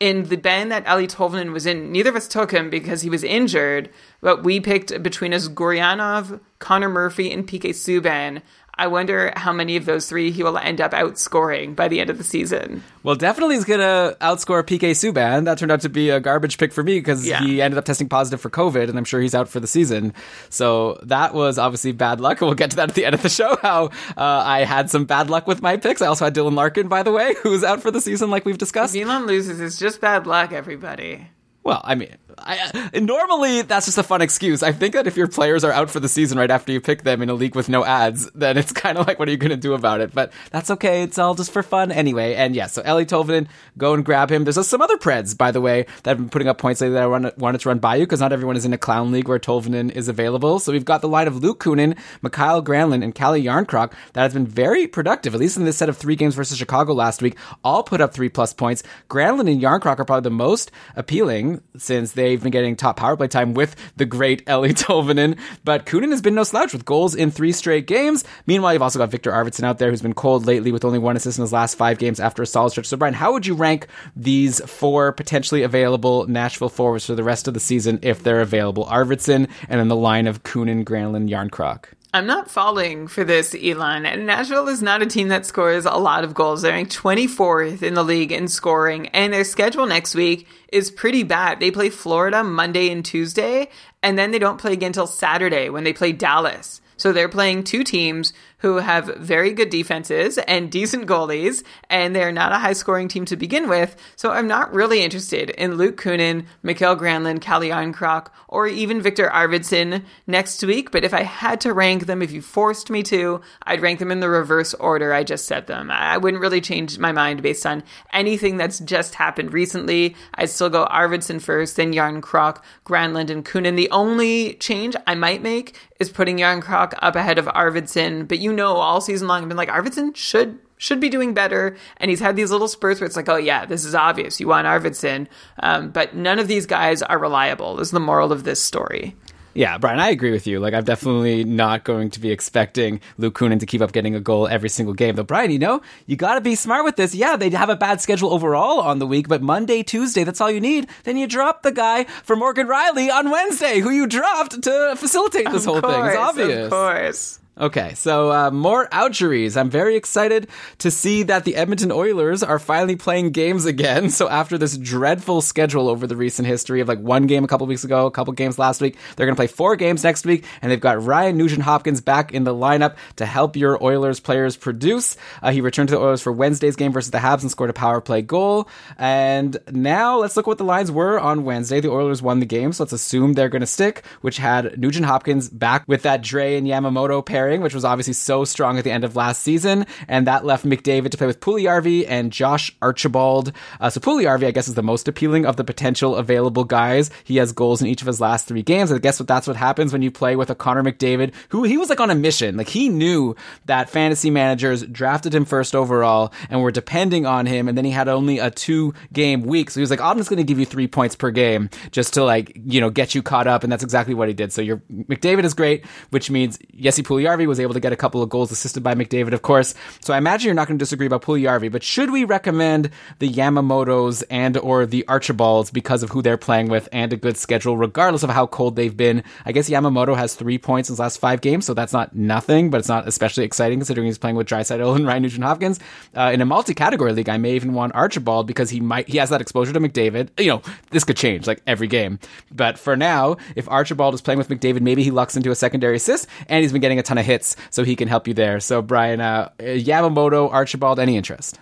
in the band that Eeli Tolvanen was in, neither of us took him because he was injured, but we picked between us Gurianov, Connor Murphy, and PK Subban. I wonder how many of those three he will end up outscoring by the end of the season. Well, definitely he's going to outscore PK Subban. That turned out to be a garbage pick for me because Yeah. he ended up testing positive for COVID, and I'm sure he's out for the season. So that was obviously bad luck. We'll get to that at the end of the show. How uh, I had some bad luck with my picks. I also had Dylan Larkin, by the way, who's out for the season, like we've discussed. If Elan loses, it's just bad luck, everybody. Well, I mean, I, uh, normally that's just a fun excuse. I think that if your players are out for the season right after you pick them in a league with no ads, then it's kind of like, what are you going to do about it? But that's okay. It's all just for fun anyway. And yeah, so Eeli Tolvanen, go and grab him. There's uh, some other Preds, by the way, that have been putting up points lately that I wanted to run by you because not everyone is in a clown league where Tolvanen is available. So we've got the line of Luke Kunin, Mikael Granlund, and Calle Jarnkrok that has been very productive, at least in this set of three games versus Chicago last week. All put up three plus points. Granlund and Jarnkrok are probably the most appealing since they've been getting top power play time with the great Eeli Tolvanen. But Kunin has been no slouch with goals in three straight games. Meanwhile, you've also got Viktor Arvidsson out there who's been cold lately with only one assist in his last five games after a solid stretch. So, Brian, how would you rank these four potentially available Nashville forwards for the rest of the season if they're available? Arvidsson and then the line of Kunin, Granlund, Jarnkrok. I'm not falling for this, Elan. Nashville is not a team that scores a lot of goals. They're ranked 24th in the league in scoring, and their schedule next week is pretty bad. They play Florida Monday and Tuesday, and then they don't play again until Saturday when they play Dallas. So they're playing two teams who have very good defenses and decent goalies, and they're not a high scoring team to begin with. So I'm not really interested in Luke Kunin, Mikael Granlund, Calle Jarnkrok, or even Viktor Arvidsson next week. But if I had to rank them, if you forced me to, I'd rank them in the reverse order I just said them. I wouldn't really change my mind based on anything that's just happened recently. I'd still go Arvidsson first, then Jarnkrok, Granlund, and Kunin. The only change I might make is putting Jarnkrok up ahead of Arvidsson. But you know, all season long, I've been like, Arvidsson should should be doing better. And he's had these little spurts where it's like, oh yeah, this is obvious. You want Arvidsson. Um, but none of these guys are reliable, is the moral of this story. Yeah, Brian, I agree with you. Like, I'm definitely not going to be expecting Luke Kunin to keep up getting a goal every single game. Though, Brian, you know, you got to be smart with this. Yeah, they have a bad schedule overall on the week, but Monday, Tuesday, that's all you need. Then you drop the guy for Morgan Rielly on Wednesday, who you dropped to facilitate this Of whole thing. It's obvious. Of course. Okay, so uh, more outjuries. I'm very excited to see that the Edmonton Oilers are finally playing games again. So after this dreadful schedule over the recent history of like one game a couple weeks ago, a couple games last week, they're going to play four games next week, and they've got Ryan Nugent Hopkins back in the lineup to help your Oilers players produce. Uh, he returned to the Oilers for Wednesday's game versus the Habs and scored a power play goal. And now let's look what the lines were on Wednesday. The Oilers won the game, so let's assume they're going to stick, which had Nugent Hopkins back with that Dre and Yamamoto pairing, which was obviously so strong at the end of last season. And that left McDavid to play with Puljujarvi and Josh Archibald. Uh, so Puljujarvi, I guess, is the most appealing of the potential available guys. He has goals in each of his last three games. I guess what that's what happens when you play with a Connor McDavid, who he was like on a mission. Like he knew that fantasy managers drafted him first overall and were depending on him. And then he had only a two game week. So he was like, I'm just going to give you three points per game just to like, you know, get you caught up. And that's exactly what he did. So your McDavid is great, which means Jesse Puljujarvi was able to get a couple of goals assisted by McDavid, of course. So I imagine you're not going to disagree about Puljujarvi, but should we recommend the Yamamotos and or the Archibalds because of who they're playing with and a good schedule, regardless of how cold they've been? I guess Yamamoto has three points in his last five games, so that's not nothing, but it's not especially exciting considering he's playing with Draisaitl and Ryan Nugent Hopkins. Uh, in a multi-category league, I may even want Archibald because he might he has that exposure to McDavid. You know, this could change like every game, but for now, if Archibald is playing with McDavid, maybe he lucks into a secondary assist, and he's been getting a ton of hits, so he can help you there. So Brian, uh, Yamamoto, Archibald, any interest?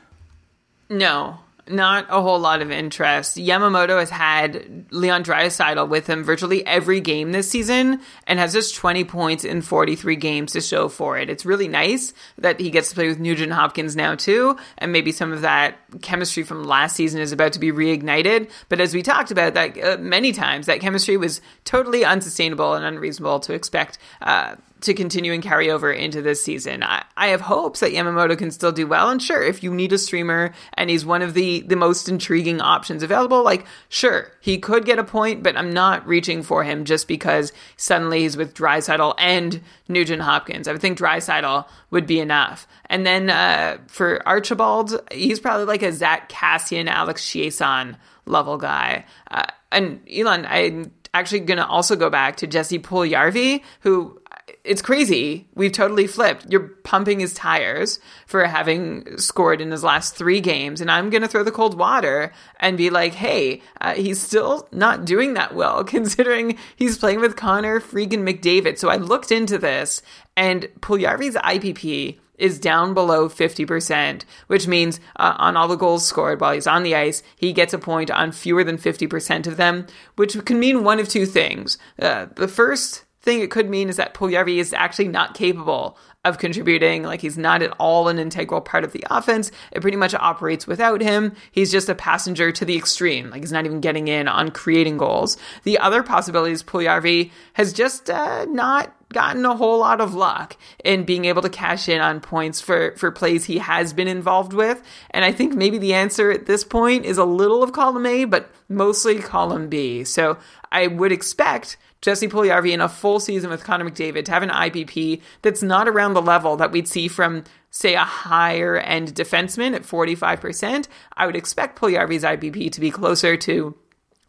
No. not a whole lot of interest. Yamamoto has had Leon Draisaitl with him virtually every game this season and has just 20 points in 43 games to show for it. It's really nice that he gets to play with Nugent Hopkins now too, and maybe some of that chemistry from last season is about to be reignited. But as we talked about that uh, many times, that chemistry was totally unsustainable and unreasonable to expect. Uh, to continue and carry over into this season. I, I have hopes that Yamamoto can still do well. And sure, if you need a streamer and he's one of the, the most intriguing options available, like, sure, he could get a point, but I'm not reaching for him just because suddenly he's with Draisaitl and Nugent Hopkins. I would think Draisaitl would be enough. And then uh, for Archibald, he's probably like a Zack Kassian, Alex Chiasson level guy. Uh, and Elan, I'm actually going to also go back to Jesse Puljujarvi, who it's crazy. We've totally flipped. You're pumping his tires for having scored in his last three games, and I'm going to throw the cold water and be like, hey, uh, he's still not doing that well, considering he's playing with Connor freaking McDavid. So I looked into this, and Puljujarvi's IPP is down below 50%, which means uh, on all the goals scored while he's on the ice, he gets a point on fewer than 50% of them, which can mean one of two things. Uh, the first thing it could mean is that Puljujarvi is actually not capable of contributing. Like he's not at all an integral part of the offense. It pretty much operates without him. He's just a passenger to the extreme. Like he's not even getting in on creating goals. The other possibility is Puljujarvi has just uh, not gotten a whole lot of luck in being able to cash in on points for, for plays he has been involved with. And I think maybe the answer at this point is a little of column A, but mostly column B. So I would expect Jesse Puljujarvi in a full season with Connor McDavid to have an IPP that's not around the level that we'd see from, say, a higher end defenseman at 45%. I would expect Puljujarvi's IPP to be closer to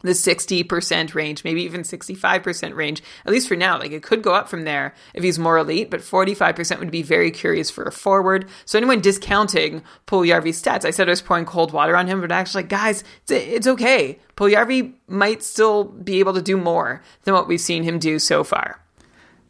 the 60% range, maybe even 65% range, at least for now. Like it could go up from there if he's more elite, but 45% would be very curious for a forward. So anyone discounting Puljujarvi's stats, I said I was pouring cold water on him, but actually, like, guys, it's, it's okay. Puljujarvi might still be able to do more than what we've seen him do so far.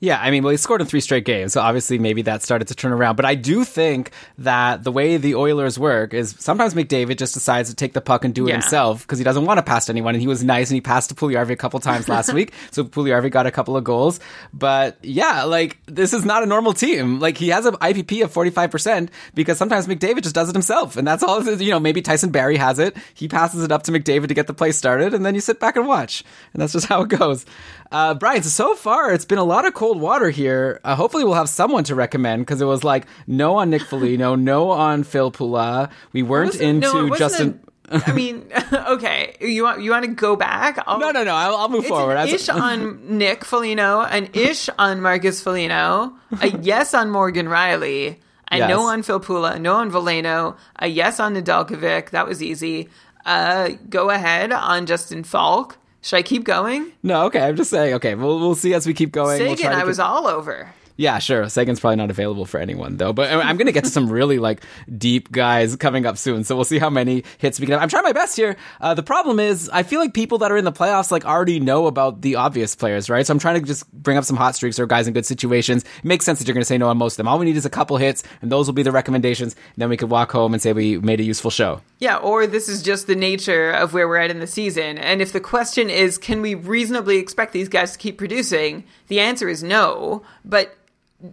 Yeah, I mean, well, he scored in three straight games, so obviously maybe that started to turn around. But I do think that the way the Oilers work is sometimes McDavid just decides to take the puck and do it Yeah. himself because he doesn't want to pass to anyone. And he was nice and he passed to Puljujarvi a couple times last week, so Puljujarvi got a couple of goals. But yeah, like this is not a normal team. Like he has an IPP of forty five percent because sometimes McDavid just does it himself, and that's all. You know, maybe Tyson Barrie has it. He passes it up to McDavid to get the play started, and then you sit back and watch, and that's just how it goes. Uh, Brian, so, so far it's been a lot of cold water here. Uh, hopefully, we'll have someone to recommend because it was like no on Nick Foligno, no on Filppula. We weren't Wasn't- no, into Justin. I mean, okay, you want you want to go back? I'll, no, no, no. I'll, I'll move forward. an ish on Nick Foligno, an ish on Marcus Foligno, a yes on Morgan Rielly, a Yes. no on Filppula, no on Veleno, a yes on Nedeljkovic. That was easy. Uh, go ahead on Justin Faulk. Should I keep going? no, okay. I'm just saying. Okay, we'll we'll see as we keep going. We'll try to I was all over. Yeah, sure. Seguin's probably not available for anyone though. But I'm going to get to some really like deep guys coming up soon. So we'll see how many hits we can have. I'm trying my best here. Uh, the problem is I feel like people that are in the playoffs like already know about the obvious players, right? So I'm trying to just bring up some hot streaks or guys in good situations. It makes sense that you're going to say no on most of them. All we need is a couple hits and those will be the recommendations. And then we could walk home and say we made a useful show. Yeah, or this is just the nature of where we're at in the season. And if the question is, can we reasonably expect these guys to keep producing? The answer is no. But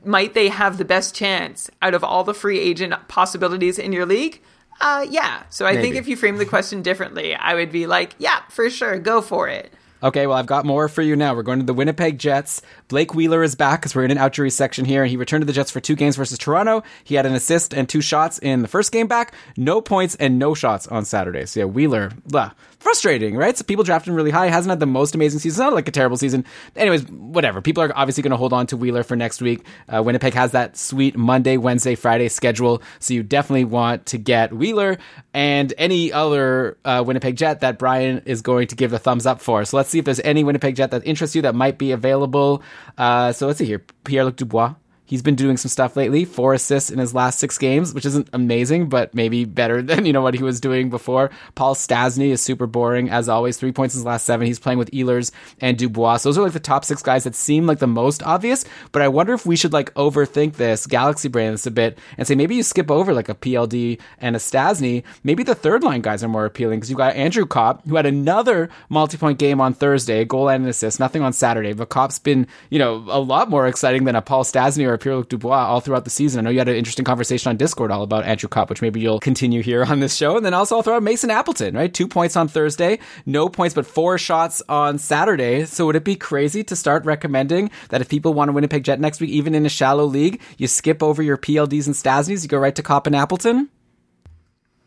might they have the best chance out of all the free agent possibilities in your league? Uh, yeah. So I think if you frame the question differently, I would be like, yeah, for sure, go for it. Okay, well, I've got more for you now. We're going to the Winnipeg Jets. Blake Wheeler is back because we're in an outjury section here. And he returned to the Jets for two games versus Toronto. He had an assist and two shots in the first game back. No points and no shots on Saturday. So yeah, Wheeler, blah. Frustrating, right? So people drafted him really high. Hasn't had the most amazing season. It's not like a terrible season. Anyways, whatever. People are obviously going to hold on to Wheeler for next week. Uh, Winnipeg has that sweet Monday, Wednesday, Friday schedule. So you definitely want to get Wheeler and any other uh, Winnipeg Jet that Brian is going to give the thumbs up for. So let's see if there's any Winnipeg Jet that interests you that might be available. Uh, so let's see here. Pierre-Luc Dubois. He's been doing some stuff lately, four assists in his last six games, which isn't amazing, but maybe better than, you know, what he was doing before. Paul Stastny is super boring, as always, three points in his last seven. He's playing with Ehlers and Dubois. Those are like the top six guys that seem like the most obvious, but I wonder if we should like overthink this, galaxy brain this a bit, and say maybe you skip over like a PLD and a Stastny. Maybe the third line guys are more appealing because you've got Andrew Copp, who had another multi point game on Thursday, a goal and an assist, nothing on Saturday, but Copp's been, you know, a lot more exciting than a Paul Stastny or Pierre Luc Dubois all throughout the season. I know you had an interesting conversation on Discord all about Andrew Copp, which maybe you'll continue here on this show. And then also I'll throw out Mason Appleton, right? Two points on Thursday, no points, but four shots on Saturday. So would it be crazy to start recommending that if people want to Winnipeg Jet next week, even in a shallow league, you skip over your PLDs and Stastnys, you go right to Copp and Appleton?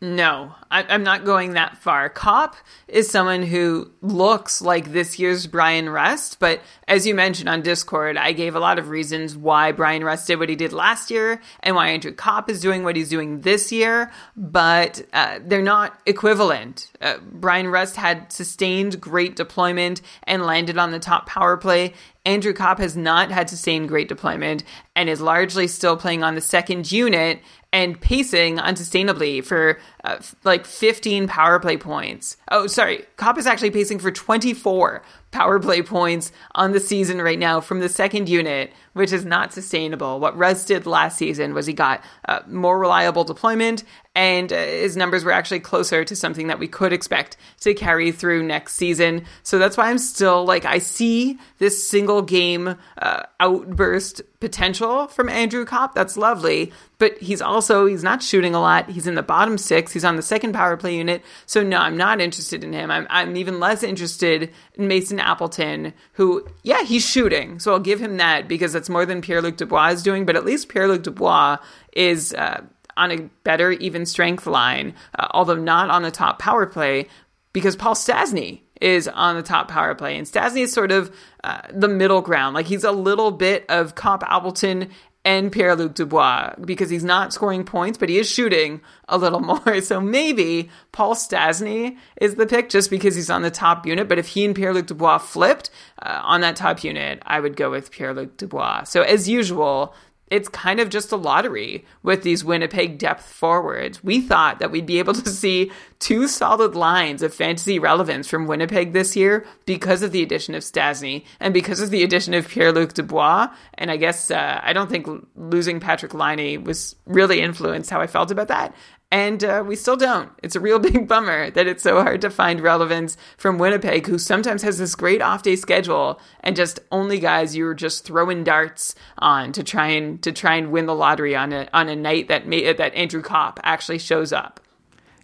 No, I, I'm not going that far. Copp is someone who looks like this year's Bryan Rust, but as you mentioned on Discord, I gave a lot of reasons why Bryan Rust did what he did last year and why Andrew Copp is doing what he's doing this year, but uh, they're not equivalent. Uh, Bryan Rust had sustained great deployment and landed on the top power play. Andrew Copp has not had sustained great deployment and is largely still playing on the second unit and pacing unsustainably for uh, like 15 power play points. Oh, sorry. Copp is actually pacing for 24 power play points on the season right now from the second unit, which is not sustainable. What Rust did last season was he got uh, more reliable deployment, and uh, his numbers were actually closer to something that we could expect to carry through next season. So that's why I'm still like, I see this single game uh, outburst potential from Andrew Copp. That's lovely. But he's also, he's not shooting a lot. He's in the bottom six. He's on the second power play unit. So no, I'm not interested in him. I'm, I'm even less interested in Mason Appleton, who, yeah, he's shooting. So I'll give him that because that's more than Pierre Luc Dubois is doing. But at least Pierre Luc Dubois is uh, on a better even strength line, uh, although not on the top power play because Paul Stastny is on the top power play. And Stastny is sort of uh, the middle ground. Like he's a little bit of Copp Appleton and Pierre Luc Dubois because he's not scoring points, but he is shooting a little more. So maybe Paul Stastny is the pick just because he's on the top unit. But if he and Pierre Luc Dubois flipped uh, on that top unit, I would go with Pierre Luc Dubois. So as usual, it's kind of just a lottery with these Winnipeg depth forwards. We thought that we'd be able to see two solid lines of fantasy relevance from Winnipeg this year because of the addition of Stastny and because of the addition of Pierre Luc Dubois. And I guess uh, I don't think losing Patrik Laine was really influenced how I felt about that. And uh, we still don't. It's a real big bummer that it's so hard to find relevance from Winnipeg, who sometimes has this great off day schedule and just only guys you're just throwing darts on to try and to try and win the lottery on a on a night that may, that Andrew Copp actually shows up.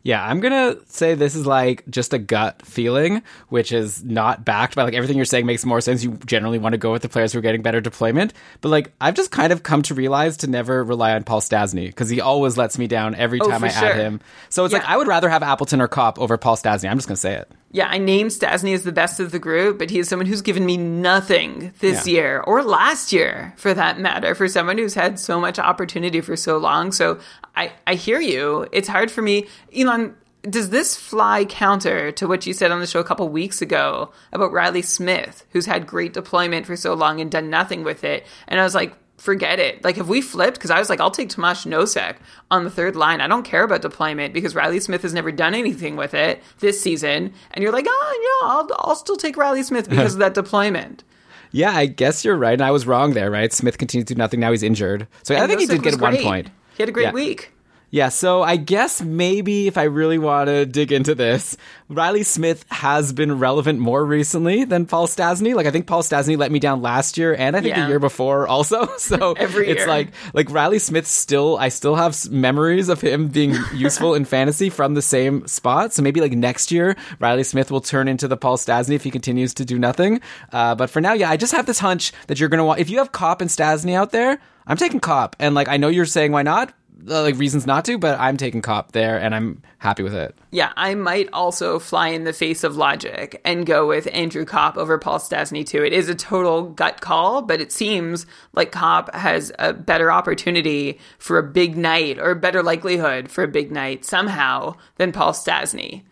Yeah, I'm gonna say this is like just a gut feeling, which is not backed by like everything you're saying makes more sense. You generally want to go with the players who are getting better deployment, but like I've just kind of come to realize to never rely on Paul Stastny because he always lets me down every Oh, time I sure. add him. So it's Yeah. like I would rather have Appleton or Copp over Paul Stastny. I'm just gonna say it. Yeah, I named Stastny as the best of the group, but he is someone who's given me nothing this Yeah. year or last year for that matter, for someone who's had so much opportunity for so long. So I, I hear you. It's hard for me. Elan, does this fly counter to what you said on the show a couple weeks ago about Reilly Smith, who's had great deployment for so long and done nothing with it? And I was like, forget it. Like, have we flipped? Because I was like, I'll take Tomas Nosek on the third line. I don't care about deployment because Reilly Smith has never done anything with it this season. And you're like, oh, yeah, I'll, I'll still take Reilly Smith because of that deployment. Yeah, I guess you're right. And I was wrong there, right? Smith continues to do nothing. Now he's injured. So I And think he did get one point. He had a great Yeah. week. Yeah, so I guess maybe if I really want to dig into this, Reilly Smith has been relevant more recently than Paul Stastny. Like I think Paul Stastny let me down last year and I think Yeah. the year before also. So Every it's year. like like Reilly Smith still I still have memories of him being useful in fantasy from the same spot. So maybe like next year Reilly Smith will turn into the Paul Stastny if he continues to do nothing. Uh, but for now, yeah, I just have this hunch that you're going to want if you have Copp and Stastny out there, I'm taking Copp. And like I know you're saying why not? Uh, like reasons not to, but I'm taking Copp there, and I'm happy with it. Yeah, I might also fly in the face of logic and go with Andrew Copp over Paul Stastny too. It is a total gut call, but it seems like Copp has a better opportunity for a big night or a better likelihood for a big night somehow than Paul Stastny.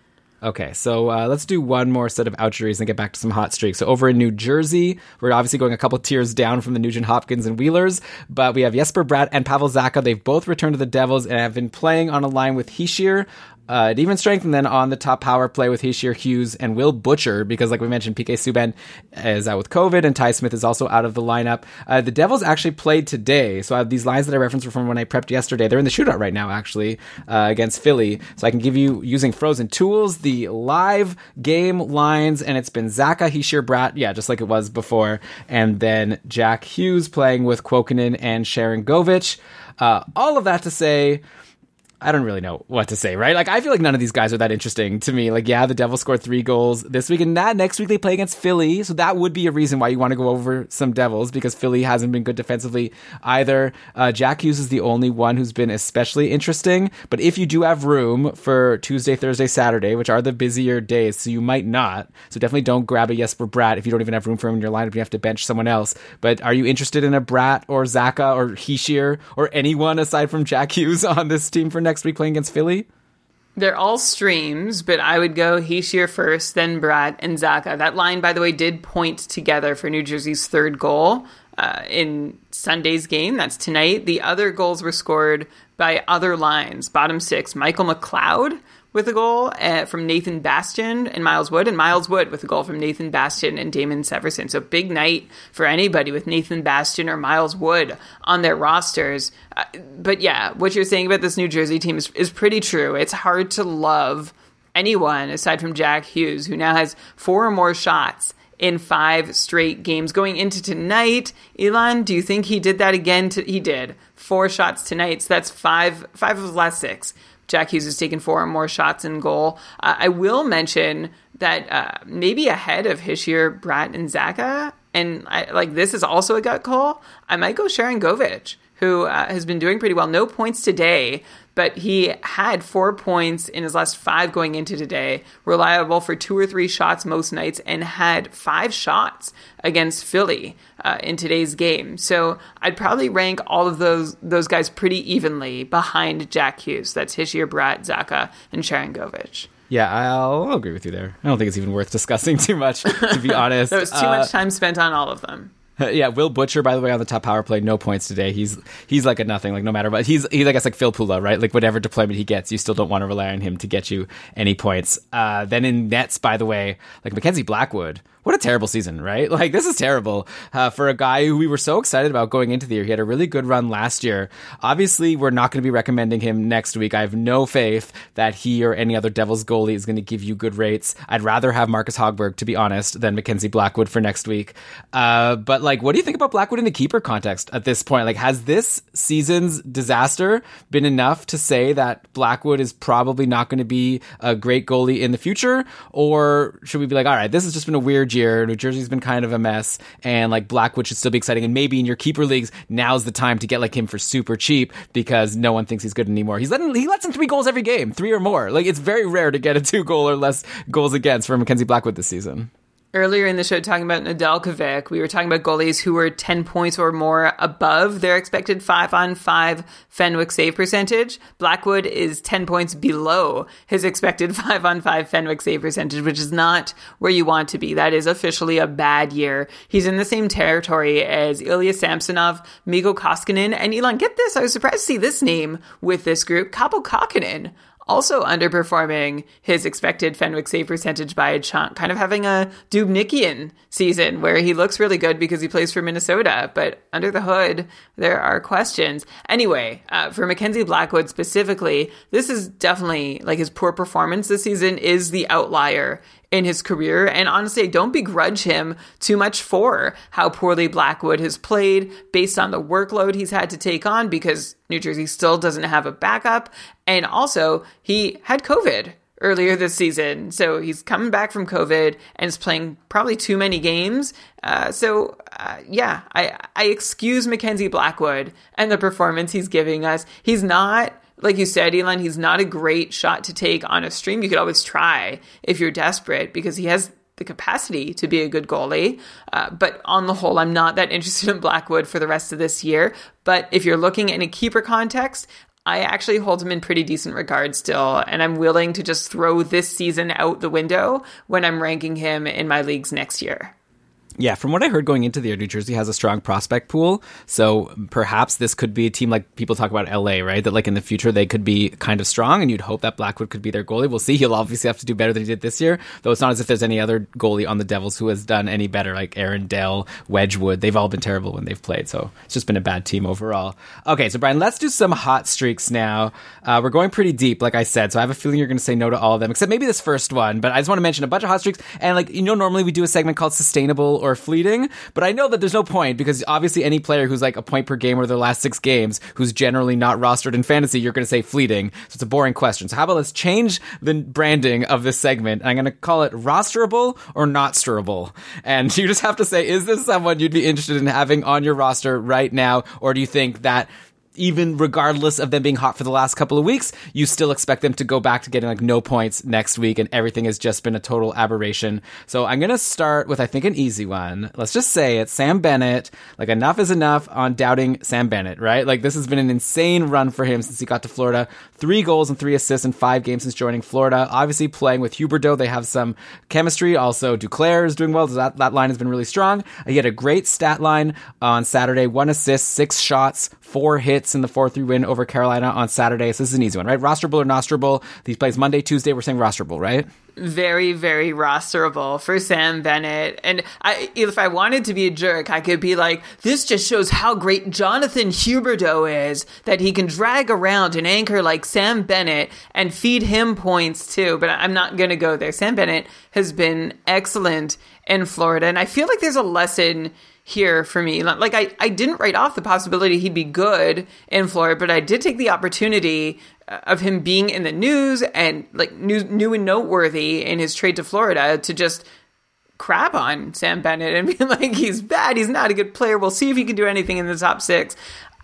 Okay, so uh, let's do one more set of outjuries and get back to some hot streaks. So over in New Jersey, we're obviously going a couple tiers down from the Nugent Hopkins and Wheelers, but we have Jesper Bratt and Pavel Zacha. They've both returned to the Devils and have been playing on a line with Hischier, uh, at even strength, and then on the top power play with Hischier Hughes and Will Butcher, because like we mentioned, PK Subban is out with COVID, and Ty Smith is also out of the lineup. Uh, the Devils actually played today, so I have these lines that I referenced were from when I prepped yesterday. They're in the shootout right now, actually, uh, against Philly. So I can give you using frozen tools the live game lines, and it's been Zacha Hischier Bratt, yeah, just like it was before, and then Jack Hughes playing with Kuokkanen and Sharangovich. Uh, all of that to say. I don't really know what to say, right? Like, I feel like none of these guys are that interesting to me. Like, yeah, the Devils scored three goals this week, and that next week they play against Philly. So that would be a reason why you want to go over some Devils because Philly hasn't been good defensively either. Uh, Jack Hughes is the only one who's been especially interesting. But if you do have room for Tuesday, Thursday, Saturday, which are the busier days, so you might not. So definitely don't grab a Jesper Bratt if you don't even have room for him in your lineup. You have to bench someone else. But are you interested in a Bratt or Zacha or Hischier or anyone aside from Jack Hughes on this team for next week playing against Philly? They're all streams, but I would go Hischier first, then Bratt and Zacha. That line, by the way, did point together for New Jersey's third goal uh, in Sunday's game. That's tonight. The other goals were scored by other lines. Bottom six, Michael McLeod with a goal uh, from Nathan Bastian and Miles Wood, and Miles Wood with a goal from Nathan Bastian and Damon Severson. So big night for anybody with Nathan Bastian or Miles Wood on their rosters. Uh, but yeah, what you're saying about this New Jersey team is, is pretty true. It's hard to love anyone aside from Jack Hughes, who now has four or more shots in five straight games going into tonight. Elan, do you think he did that again? To, he did four shots tonight. So that's five five of the last six. Jack Hughes has taken four or more shots in goal. Uh, I will mention that uh, maybe ahead of Hischier, Bratt, and Zacha, and I, like this is also a gut call. I might go Sharangovich, who uh, has been doing pretty well. No points today, but he had four points in his last five going into today. Reliable for two or three shots most nights, and had five shots against Philly uh, in today's game. So I'd probably rank all of those those guys pretty evenly behind Jack Hughes. That's Hischier, Bratt, Zacha, and Sharangovich. Yeah, I'll, I'll, agree with you there. I don't think it's even worth discussing too much, to be honest. there was too uh, much time spent on all of them. Yeah, Will Butcher, by the way, on the top power play, no points today. He's he's like a nothing, like no matter what. He's he's I guess like Filppula, right? Like whatever deployment he gets, you still don't want to rely on him to get you any points. Uh, then in nets, by the way, like Mackenzie Blackwood, what a terrible season, right? Like this is terrible uh, for a guy who we were so excited about going into the year. He had a really good run last year. Obviously, we're not going to be recommending him next week. I have no faith that he or any other Devils goalie is going to give you good rates. I'd rather have Marcus Hogberg, to be honest, than Mackenzie Blackwood for next week. Uh, but like, what do you think about Blackwood in the keeper context at this point? Like, has this season's disaster been enough to say that Blackwood is probably not going to be a great goalie in the future, or should we be like, all right, this has just been a weird year. New Jersey's been kind of a mess, and like Blackwood should still be exciting. And maybe in your keeper leagues, now's the time to get like him for super cheap because no one thinks he's good anymore. He's letting he lets in three goals every game, three or more. Like it's very rare to get a two goal or less goals against for Mackenzie Blackwood this season earlier in the show talking about Nedeljkovic, we were talking about goalies who were 10 points or more above their expected 5 on 5 Fenwick save percentage. Blackwood is 10 points below his expected 5 on 5 Fenwick save percentage, which is not where you want to be. That is officially a bad year. He's in the same territory as Ilya Samsonov, Mikko Koskinen, and Elan, get this, I was surprised to see this name with this group, Kaapo Kahkonen also underperforming his expected Fenwick save percentage by a chunk, kind of having a Dubnykian season where he looks really good because he plays for Minnesota, but under the hood, there are questions. Anyway, uh, for Mackenzie Blackwood specifically, this is definitely like his poor performance this season is the outlier in his career. And honestly, I don't begrudge him too much for how poorly Blackwood has played based on the workload he's had to take on because New Jersey still doesn't have a backup. And also, he had COVID earlier this season. So he's coming back from COVID and is playing probably too many games. Uh, so uh, yeah, I I excuse Mackenzie Blackwood and the performance he's giving us. He's not like you said, Elan, he's not a great shot to take on a stream. You could always try if you're desperate because he has the capacity to be a good goalie. Uh, but on the whole, I'm not that interested in Blackwood for the rest of this year. But if you're looking in a keeper context, I actually hold him in pretty decent regard still, and I'm willing to just throw this season out the window when I'm ranking him in my leagues next year. Yeah, from what I heard going into the year, New Jersey has a strong prospect pool. So perhaps this could be a team like people talk about LA, right? That like in the future they could be kind of strong and you'd hope that Blackwood could be their goalie. We'll see. He'll obviously have to do better than he did this year, though it's not as if there's any other goalie on the Devils who has done any better, like Aaron Dell, Wedgewood. They've all been terrible when they've played. So it's just been a bad team overall. Okay, so Brian, let's do some hot streaks now. Uh, we're going pretty deep, like I said. So I have a feeling you're going to say no to all of them, except maybe this first one. But I just want to mention a bunch of hot streaks. And like, you know, normally we do a segment called sustainable or fleeting. But I know that there's no point because obviously any player who's like a point per game over their last six games, who's generally not rostered in fantasy, you're going to say fleeting. So it's a boring question. So how about let's change the branding of this segment? I'm going to call it rosterable or not sterable. And you just have to say, is this someone you'd be interested in having on your roster right now? Or do you think that even regardless of them being hot for the last couple of weeks, you still expect them to go back to getting like no points next week and everything has just been a total aberration. So I'm going to start with, I think, an easy one. Let's just say it. Sam Bennett. Like enough is enough on doubting Sam Bennett, right? Like this has been an insane run for him since he got to Florida. Three goals and three assists in five games since joining Florida. Obviously playing with Huberdeau. They have some chemistry. Also Duclair is doing well. That, that line has been really strong. He had a great stat line on Saturday. One assist, six shots, four hits in the 4 3 win over Carolina on Saturday. So this is an easy one, right? Rosterable or nosterable? These plays Monday, Tuesday. We're saying rosterable, right? Very, very rosterable for Sam Bennett. And I, if I wanted to be a jerk, I could be like, this just shows how great Jonathan Huberdeau is that he can drag around an anchor like Sam Bennett and feed him points too. But I'm not going to go there. Sam Bennett has been excellent in Florida. And I feel like there's a lesson here for me. Like I, I didn't write off the possibility he'd be good in Florida, but I did take the opportunity uh, of him being in the news and like new, new and noteworthy in his trade to Florida to just crap on Sam Bennett and be like, he's bad, he's not a good player. We'll see if he can do anything in the top six.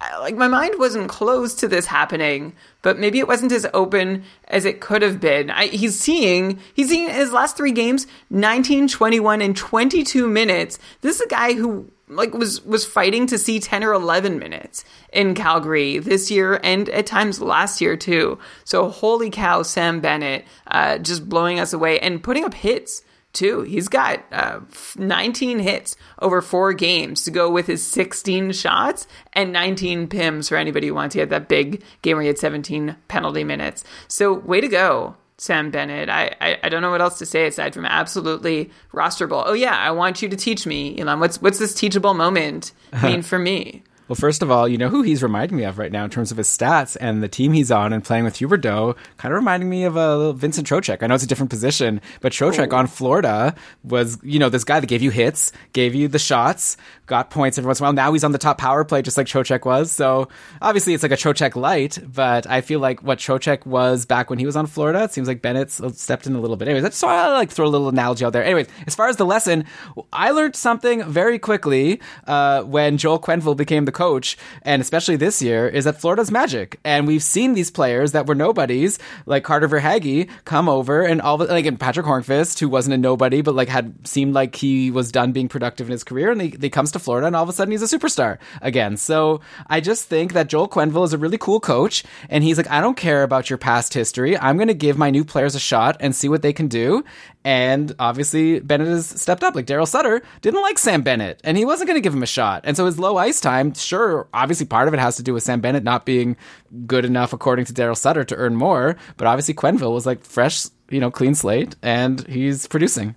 Like my mind wasn't closed to this happening, but maybe it wasn't as open as it could have been. I, he's seeing, he's seeing his last three games, 19, 21, and 22 minutes. This is a guy who like was was fighting to see 10 or 11 minutes in Calgary this year and at times last year too. So holy cow, Sam Bennett uh, just blowing us away and putting up hits too. He's got uh, 19 hits over four games to go with his 16 shots and 19 pims for anybody who wants. He had that big game where he had 17 penalty minutes. So way to go. Sam Bennett. I, I, I, don't know what else to say aside from absolutely rosterable. Oh yeah, I want you to teach me, Elan. What's what's this teachable moment mean for me? Well, first of all, you know who he's reminding me of right now in terms of his stats and the team he's on and playing with Huberdeau, kind of reminding me of a uh, Vincent Trocheck. I know it's a different position, but Trocheck on Florida was, you know, this guy that gave you hits, gave you the shots, got points every once in a while. Now he's on the top power play just like Trocheck was. So obviously it's like a Trocheck light, but I feel like what Trocheck was back when he was on Florida, it seems like Bennett stepped in a little bit. Anyways, that's why I like throw a little analogy out there. Anyways, as far as the lesson, I learned something very quickly uh, when Joel Quenneville became the coach, and especially this year, is that Florida's magic. And we've seen these players that were nobodies, like Carter Verhaeghe, come over and all like and Patric Hornqvist, who wasn't a nobody, but like had seemed like he was done being productive in his career, and he, he comes to Florida, and all of a sudden he's a superstar again. So I just think that Joel Quenneville is a really cool coach, and he's like, I don't care about your past history. I'm going to give my new players a shot and see what they can do. And obviously, Bennett has stepped up. Like Daryl Sutter didn't like Sam Bennett, and he wasn't going to give him a shot. And so his low ice time, sure, obviously part of it has to do with Sam Bennett not being good enough, according to Daryl Sutter, to earn more. But obviously, Quenneville was like fresh, you know, clean slate, and he's producing.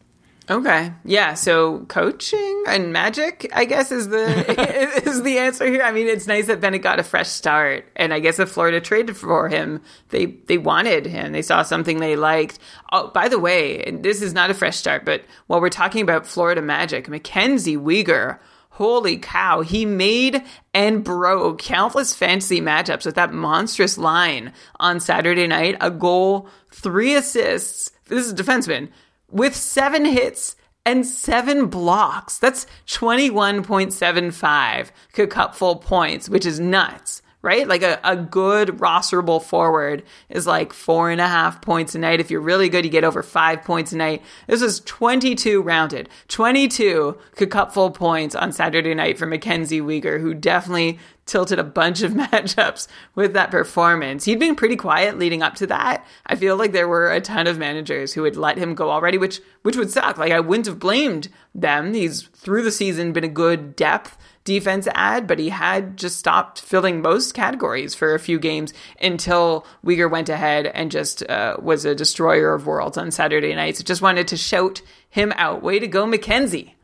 Okay. Yeah. So coaching and magic, I guess, is the is the answer here. I mean, it's nice that Bennett got a fresh start, and I guess if Florida traded for him, they they wanted him. They saw something they liked. Oh, by the way, this is not a fresh start, but while we're talking about Florida magic, Mackenzie Weegar. Holy cow, he made and broke countless fantasy matchups with that monstrous line on Saturday night. A goal, three assists. This is a defenseman with seven hits and seven blocks. That's 21.75 cupful points, which is nuts, right? Like a, a good rosterable forward is like four and a half points a night. If you're really good, you get over five points a night. This was 22 rounded, 22 cupful points on Saturday night for Mackenzie Weegar, who definitely tilted a bunch of matchups with that performance. He'd been pretty quiet leading up to that. I feel like there were a ton of managers who would let him go already, which which would suck. Like I wouldn't have blamed them. He's through the season been a good depth defense ad, but he had just stopped filling most categories for a few games until Weegar went ahead and just uh, was a destroyer of worlds on Saturday nights. Just wanted to shout him out. Way to go, Mackenzie.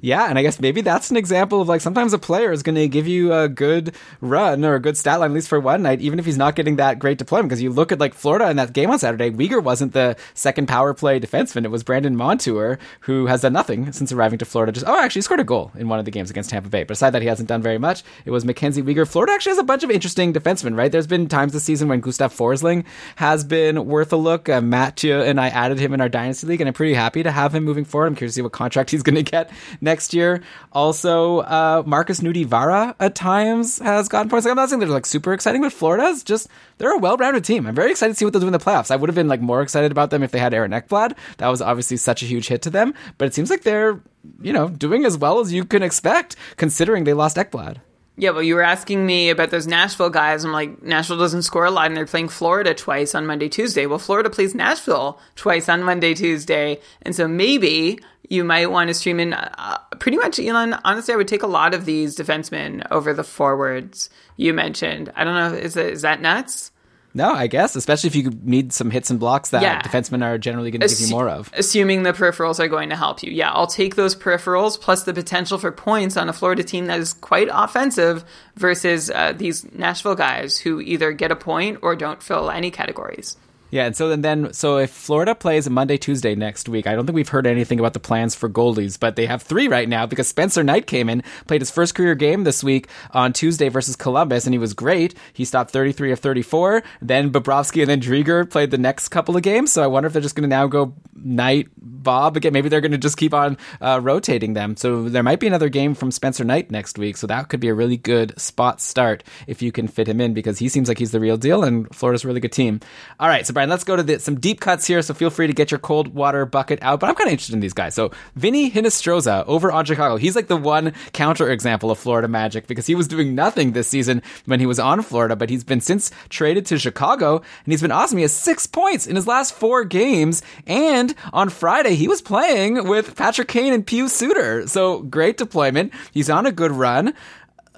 Yeah, and I guess maybe that's an example of like sometimes a player is going to give you a good run or a good stat line, at least for one night, even if he's not getting that great deployment. Because you look at like Florida in that game on Saturday, Weegar wasn't the second power play defenseman. It was Brandon Montour, who has done nothing since arriving to Florida. Just oh, actually, he scored a goal in one of the games against Tampa Bay. But aside that, he hasn't done very much. It was Mackenzie Weegar. Florida actually has a bunch of interesting defensemen, right? There's been times this season when Gustav Forsling has been worth a look. Uh, Mathieu and I added him in our dynasty league, and I'm pretty happy to have him moving forward. I'm curious to see what contract he's going to get next year. Also, uh, Markus Nutivaara at times has gotten points. Like, I'm not saying they're like super exciting, but Florida's just they're a well-rounded team. I'm very excited to see what they'll do in the playoffs. I would have been like more excited about them if they had Aaron Ekblad. That was obviously such a huge hit to them, but it seems like they're you know doing as well as you can expect considering they lost Ekblad. Yeah, well, you were asking me about those Nashville guys. I'm like, Nashville doesn't score a lot, and they're playing Florida twice on Monday, Tuesday. Well, Florida plays Nashville twice on Monday, Tuesday, and so maybe you might want to stream in. Uh, pretty much, Elan. Honestly, I would take a lot of these defensemen over the forwards you mentioned. I don't know. Is it, is that nuts? No, I guess, especially if you need some hits and blocks that Yeah. defensemen are generally going to give you more of. Assuming the peripherals are going to help you. Yeah, I'll take those peripherals plus the potential for points on a Florida team that is quite offensive versus uh, these Nashville guys who either get a point or don't fill any categories. Yeah, and so then, then so if Florida plays Monday, Tuesday next week, I don't think we've heard anything about the plans for goalies, but they have three right now because Spencer Knight came in, played his first career game this week on Tuesday versus Columbus, and he was great. He stopped 33 of 34. Then Bobrovsky and then Driedger played the next couple of games, so I wonder if they're just going to now go Knight, Bob again. Maybe they're going to just keep on uh, rotating them. So there might be another game from Spencer Knight next week, so that could be a really good spot start if you can fit him in because he seems like he's the real deal, and Florida's a really good team. All right, so Brian, let's go to the, some deep cuts here. So feel free to get your cold water bucket out. But I'm kind of interested in these guys. So Vinny Hinostroza over on Chicago. He's like the one counter example of Florida Magic because he was doing nothing this season when he was on Florida, but he's been since traded to Chicago and he's been awesome. He has six points in his last four games. And on Friday, he was playing with Patrick Kane and Pius Suter. So great deployment. He's on a good run.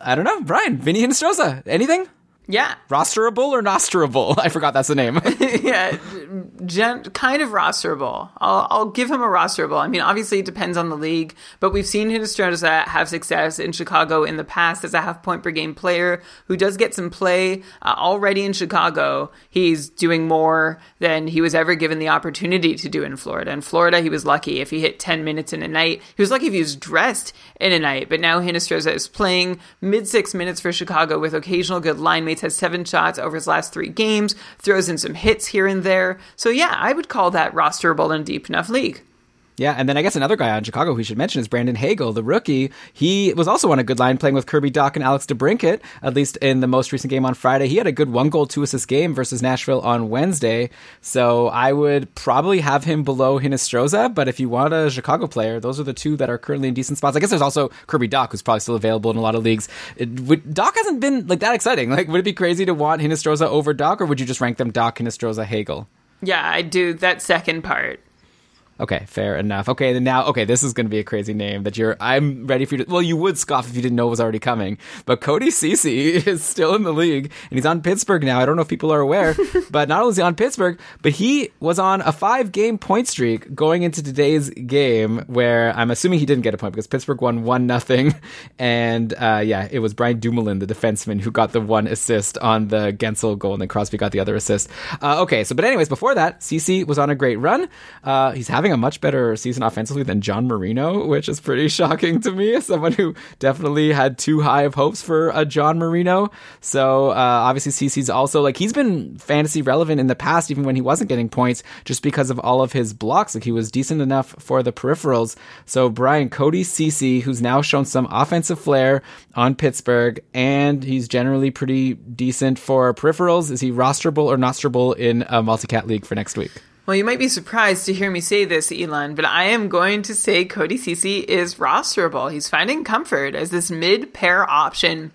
I don't know, Brian, Vinny Hinostroza, anything? Yeah. Rosterable or nosterable? I forgot that's the name. yeah, gen- kind of rosterable. I'll, I'll give him a rosterable. I mean, obviously it depends on the league, but we've seen Hinostroza have success in Chicago in the past as a half point per game player who does get some play uh, already in Chicago. He's doing more than he was ever given the opportunity to do in Florida. In Florida, he was lucky if he hit 10 minutes in a night. He was lucky if he was dressed in a night, but now Hinostroza is playing mid six minutes for Chicago with occasional good line mates, has seven shots over his last three games, throws in some hits here and there. So yeah, I would call that rosterable in a deep enough league. Yeah, and then I guess another guy on Chicago we should mention is Brandon Hagel, the rookie. He was also on a good line playing with Kirby Dach and Alex DeBrincat, at least in the most recent game on Friday. He had a good one goal, two assist game versus Nashville on Wednesday. So I would probably have him below Hinostroza, but if you want a Chicago player, those are the two that are currently in decent spots. I guess there's also Kirby Dach, who's probably still available in a lot of leagues. It, would, Dach hasn't been like that exciting. Like, would it be crazy to want Hinostroza over Dach, or would you just rank them Dach, Hinostroza, Hagel? Yeah, I do that second part. Okay, fair enough. Okay, then now, okay, this is going to be a crazy name that you're. I'm ready for you to. Well, you would scoff if you didn't know it was already coming. But Cody Ceci is still in the league, and he's on Pittsburgh now. I don't know if people are aware, but not only is he on Pittsburgh, but he was on a five game point streak going into today's game, where I'm assuming he didn't get a point because Pittsburgh won one nothing, and uh, yeah, it was Brian Dumoulin, the defenseman, who got the one assist on the Guentzel goal, and then Crosby got the other assist. Uh, okay, so but anyways, before that, Ceci was on a great run. Uh, he's having a much better season offensively than John Marino, which is pretty shocking to me someone who definitely had too high of hopes for a John Marino. So uh, obviously, Ceci's also like he's been fantasy relevant in the past, even when he wasn't getting points, just because of all of his blocks. Like he was decent enough for the peripherals. So Brian Cody Ceci, who's now shown some offensive flair on Pittsburgh, and he's generally pretty decent for peripherals. Is he rosterable or nosterable in a multi-cat league for next week? Well, you might be surprised to hear me say this, Elan, but I am going to say Cody Ceci is rosterable. He's finding comfort as this mid pair option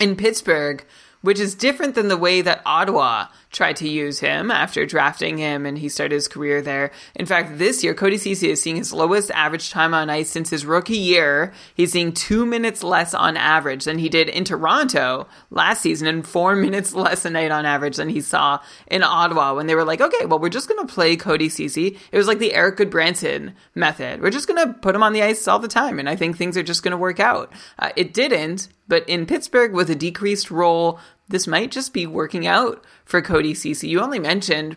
in Pittsburgh, which is different than the way that Ottawa tried to use him after drafting him and he started his career there. In fact, this year, Cody Ceci is seeing his lowest average time on ice since his rookie year. He's seeing two minutes less on average than he did in Toronto last season and four minutes less a night on average than he saw in Ottawa when they were like, okay, well, we're just going to play Cody Ceci. It was like the Erik Gudbranson method. We're just going to put him on the ice all the time. And I think things are just going to work out. Uh, it didn't, but in Pittsburgh with a decreased role, this might just be working out for Cody Ceci. You only mentioned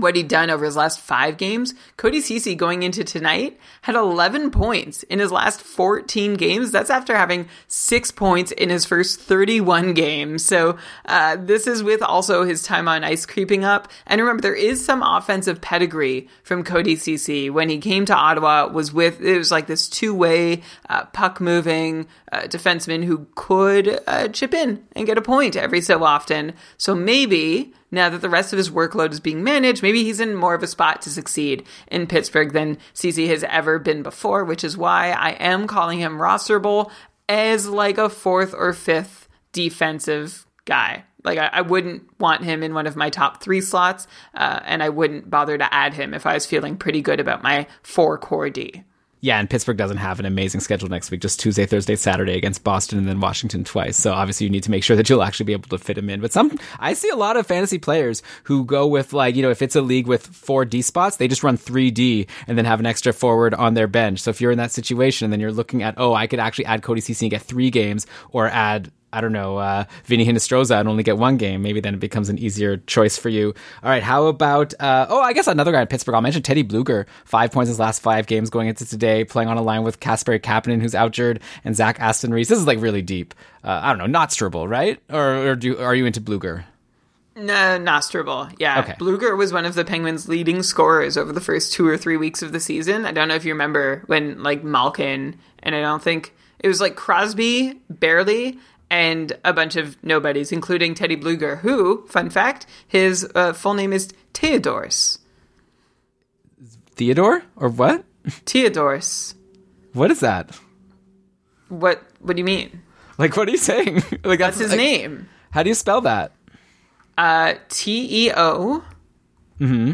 what he'd done over his last five games. Cody Ceci going into tonight had 11 points in his last 14 games. That's after having six points in his first 31 games. So uh, this is with also his time on ice creeping up. And remember, there is some offensive pedigree from Cody Ceci. When he came to Ottawa, was with it was like this two way uh, puck moving uh, defenseman who could uh, chip in and get a point every so often. So maybe now that the rest of his workload is being managed, maybe he's in more of a spot to succeed in Pittsburgh than Ceci has ever been before, which is why I am calling him rosterable as like a fourth or fifth defensive guy. Like I, I wouldn't want him in one of my top three slots, uh, and I wouldn't bother to add him if I was feeling pretty good about my four core D. Yeah, and Pittsburgh doesn't have an amazing schedule next week, just Tuesday, Thursday, Saturday against Boston and then Washington twice. So obviously you need to make sure that you'll actually be able to fit him in. But some, I see a lot of fantasy players who go with like, you know, if it's a league with four D spots, they just run 3D and then have an extra forward on their bench. So if you're in that situation and then you're looking at, oh, I could actually add Cody Ceci and get three games or add I don't know, uh, Vinny Hinostroza and only get one game, maybe then it becomes an easier choice for you. All right, how about, uh, oh, I guess another guy in Pittsburgh. I'll mention Teddy Blueger. Five points in his last five games going into today, playing on a line with Casper Kapanen, who's outjured, and Zach Aston Reese. This is like really deep. Uh, I don't know, not Stribble, right? Or, or do, are you into Blueger? No, Nostrable. Yeah. Okay. Blueger was one of the Penguins' leading scorers over the first two or three weeks of the season. I don't know if you remember when, like, Malkin, and I don't think it was like Crosby, barely, and a bunch of nobodies, including Teddy Blueger, who, fun fact, his uh, full name is Theodorus. Theodore? Or what? Theodorus. What is that? What What do you mean? Like, what are you saying? like That's his like- name. How do you spell that? Uh, T E O Mm-hmm.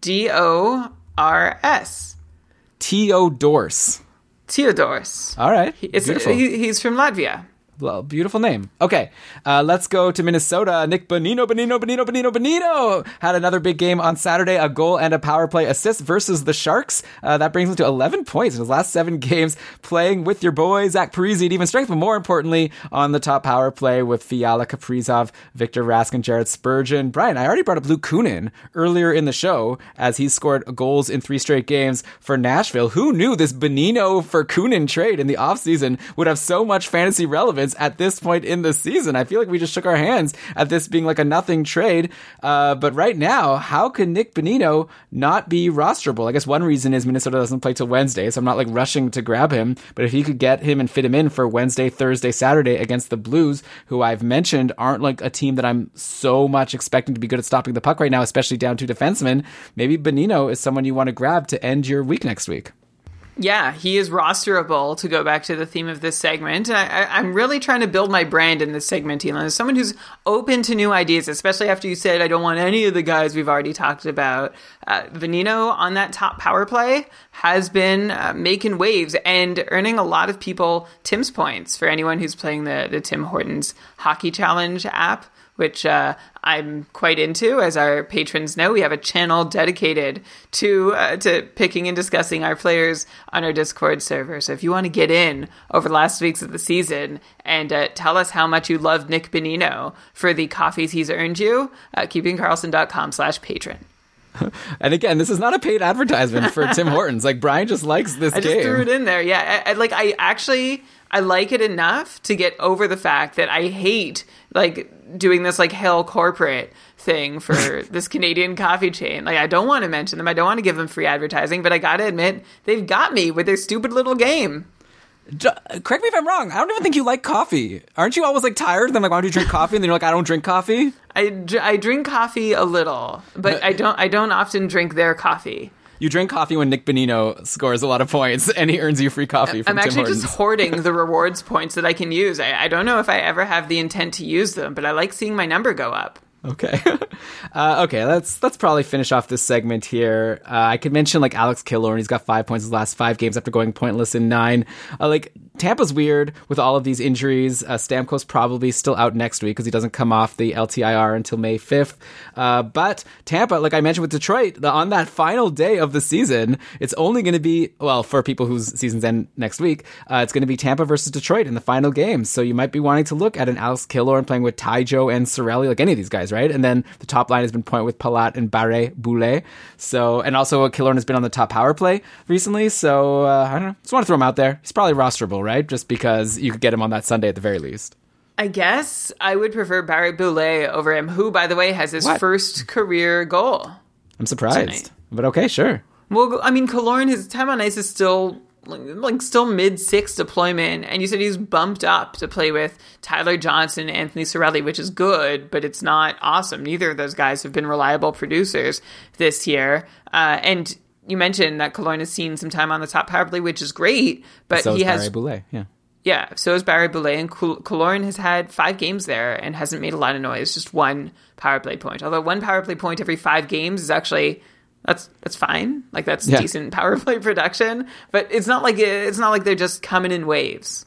D O R S. Theodorus. Theodorus. All right. It's, he, he's from Latvia. Well, beautiful name. Okay, uh, let's go to Minnesota. Nick Bonino, Bonino, Bonino, Bonino, Bonino had another big game on Saturday. A goal and a power play assist versus the Sharks. Uh, that brings him to 11 points in his last seven games, playing with your boy Zach Parise at even strength, but more importantly, on the top power play with Fiala, Kaprizov, Victor Raskin, Jared Spurgeon. Brian, I already brought up Luke Kunin earlier in the show as he scored goals in three straight games for Nashville. Who knew this Bonino for Kunin trade in the offseason would have so much fantasy relevance at this point in the season? I feel like we just shook our hands at this being like a nothing trade. Uh, but right now, how can Nick Bonino not be rosterable? I guess one reason is Minnesota doesn't play till Wednesday, so I'm not like rushing to grab him. But if you could get him and fit him in for Wednesday, Thursday, Saturday against the Blues, who I've mentioned aren't like a team that I'm so much expecting to be good at stopping the puck right now, especially down to defensemen, maybe Bonino is someone you want to grab to end your week next week. Yeah, he is rosterable to go back to the theme of this segment. I, I'm really trying to build my brand in this segment, Elan, as someone who's open to new ideas, especially after you said, I don't want any of the guys we've already talked about. Uh, Bonino on that top power play has been uh, making waves and earning a lot of people Tim's points for anyone who's playing the, the Tim Hortons Hockey Challenge app which uh, I'm quite into. As our patrons know, we have a channel dedicated to uh, to picking and discussing our players on our Discord server. So if you want to get in over the last weeks of the season and uh, tell us how much you love Nick Bonino for the coffees he's earned you, uh, keepingkarlsson.com slash patron. And again, this is not a paid advertisement for Tim Hortons. Like Brian just likes this I just game. threw it in there. Yeah, I, I, like I actually I like it enough to get over the fact that I hate like doing this like hell corporate thing for this Canadian coffee chain. Like I don't want to mention them. I don't want to give them free advertising, but I got to admit they've got me with their stupid little game. Correct me if I'm wrong. I don't even think you like coffee. Aren't you always like tired? And then like, why don't you drink coffee? And then you're like, I don't drink coffee. I, dr- I drink coffee a little, but I don't I don't often drink their coffee. You drink coffee when Nick Bonino scores a lot of points, and he earns you free coffee. From I'm actually just hoarding the rewards points that I can use. I, I don't know if I ever have the intent to use them, but I like seeing my number go up. Okay. uh, okay, let's let's probably finish off this segment here. Uh, I could mention like Alex Killorn. He's got five points in his last five games after going pointless in nine. Uh, like Tampa's weird with all of these injuries. Uh, Stamkos probably still out next week because he doesn't come off the LTIR until May fifth. Uh, but Tampa, like I mentioned with Detroit, the, on that final day of the season, it's only going to be well for people whose seasons end next week. Uh, it's going to be Tampa versus Detroit in the final game. So you might be wanting to look at an Alex Killorn playing with Taijo and Cirelli, like any of these guys, right? And then the top line has been point with Palat and Barre Boulet. So and also Killorn has been on the top power play recently. So uh, I don't know. Just want to throw him out there. He's probably rosterable, right? Just because you could get him on that Sunday at the very least. I guess I would prefer Barré-Boulet over him, who, by the way, has his What? first career goal. I'm surprised, Tonight. but okay, sure. Well, I mean, Killorn, his time on ice is still like, like still mid six deployment, and you said he's bumped up to play with Tyler Johnson and Anthony Cirelli, which is good, but it's not awesome. Neither of those guys have been reliable producers this year. Uh, and you mentioned that Killorn has seen some time on the top power play, which is great, but so he is has Barre Boulet, yeah. yeah, so is Barré-Boulet, and Killorn has had five games there and hasn't made a lot of noise. Just one power play point. Although one power play point every five games is actually that's that's fine. Like that's Yeah. decent power play production. But it's not like it's not like they're just coming in waves.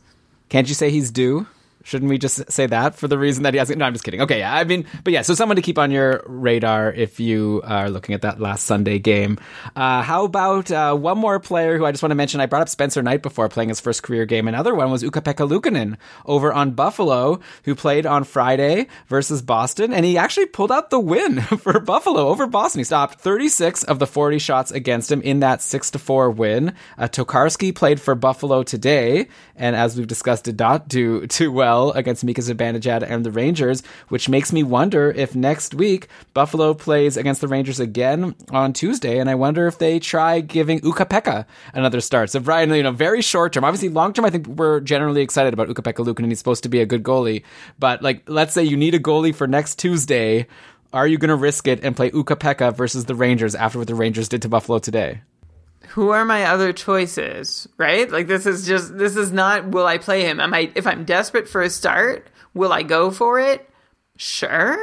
Can't you say he's due? Shouldn't we just say that for the reason that he hasn't? No, I'm just kidding. Okay, yeah, I mean, but yeah, so someone to keep on your radar if you are looking at that last Sunday game. Uh, how about uh, one more player who I just want to mention? I brought up Spencer Knight before playing his first career game. Another one was Ukko-Pekka Luukkonen over on Buffalo, who played on Friday versus Boston, and he actually pulled out the win for Buffalo over Boston. He stopped 36 of the 40 shots against him in that 6 to 4 win. Uh, Tokarski played for Buffalo today, and as we've discussed, did not do too well against Mika Zibanejad and the Rangers, which makes me wonder if next week Buffalo plays against the Rangers again on Tuesday, and I wonder if they try giving Ukko-Pekka another start. So Brian, you know, very short term. Obviously, long term, I think we're generally excited about Ukko-Pekka and He's supposed to be a good goalie, but like, let's say you need a goalie for next Tuesday. Are you going to risk it and play Ukko-Pekka versus the Rangers after what the Rangers did to Buffalo today? Who are my other choices? Right? Like this is just this is not will I play him? Am I if I'm desperate for a start, will I go for it? Sure.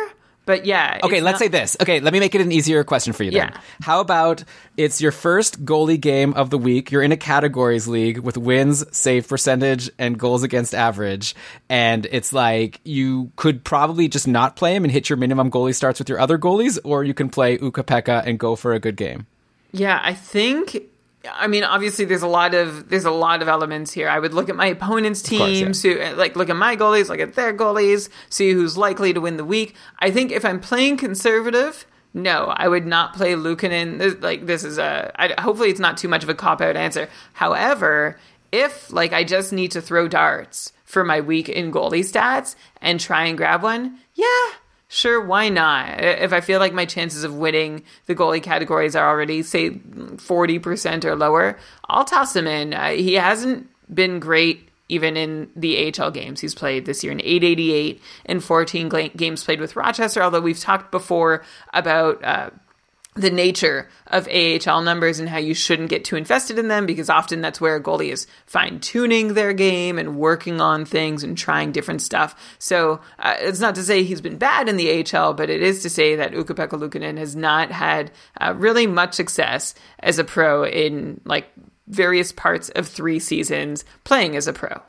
But yeah. Okay, let's not- say this. Okay, let me make it an easier question for you then. Yeah. How about it's your first goalie game of the week. You're in a categories league with wins, save percentage, and goals against average. And it's like you could probably just not play him and hit your minimum goalie starts with your other goalies, or you can play Ukko-Pekka and go for a good game. Yeah, I think. I mean, obviously, there's a lot of there's a lot of elements here. I would look at my opponent's course, yeah. teams, who like look at my goalies, look at their goalies, see who's likely to win the week. I think if I'm playing conservative, no, I would not play Luukkonen. This, like this is a. I, hopefully, it's not too much of a cop out answer. However, if like I just need to throw darts for my week in goalie stats and try and grab one, yeah, Sure, why not? If I feel like my chances of winning the goalie categories are already, say, 40% or lower, I'll toss him in. Uh, he hasn't been great even in the AHL games he's played this year, in 888 and 14 games played with Rochester, although we've talked before about. Uh, the nature of AHL numbers and how you shouldn't get too invested in them because often that's where a goalie is fine tuning their game and working on things and trying different stuff. So uh, it's not to say he's been bad in the AHL, but it is to say that Ukko-Pekka Luukkonen has not had uh, really much success as a pro in like various parts of three seasons playing as a pro.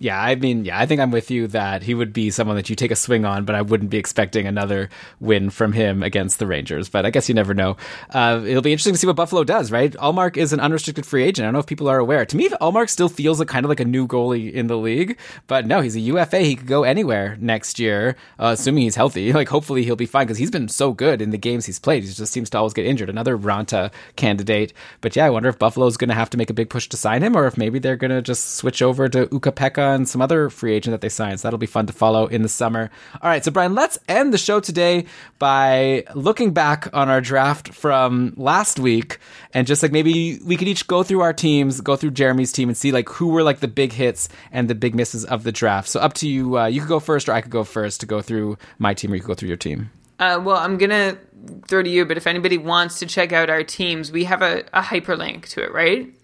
Yeah, I mean, yeah, I think I'm with you that he would be someone that you take a swing on, but I wouldn't be expecting another win from him against the Rangers. But I guess you never know. Uh, it'll be interesting to see what Buffalo does, right? Ullmark is an unrestricted free agent. I don't know if people are aware. To me, Ullmark still feels kind of like a new goalie in the league, but no, he's a UFA. He could go anywhere next year, uh, assuming he's healthy. Like, hopefully he'll be fine because he's been so good in the games he's played. He just seems to always get injured. Another Ranta candidate. But yeah, I wonder if Buffalo's going to have to make a big push to sign him, or if maybe they're going to just switch over to Ukko-Pekka and some other free agent that they signed. So that'll be fun to follow in the summer. All right, so Brian, let's end the show today by looking back on our draft from last week and just like maybe we could each go through our teams, go through Jeremy's team and see like who were like the big hits and the big misses of the draft. So up to you. Uh, you could go first or I could go first to go through my team or you could go through your team. Uh, well, I'm gonna throw to you, but if anybody wants to check out our teams, we have a, a hyperlink to it, right?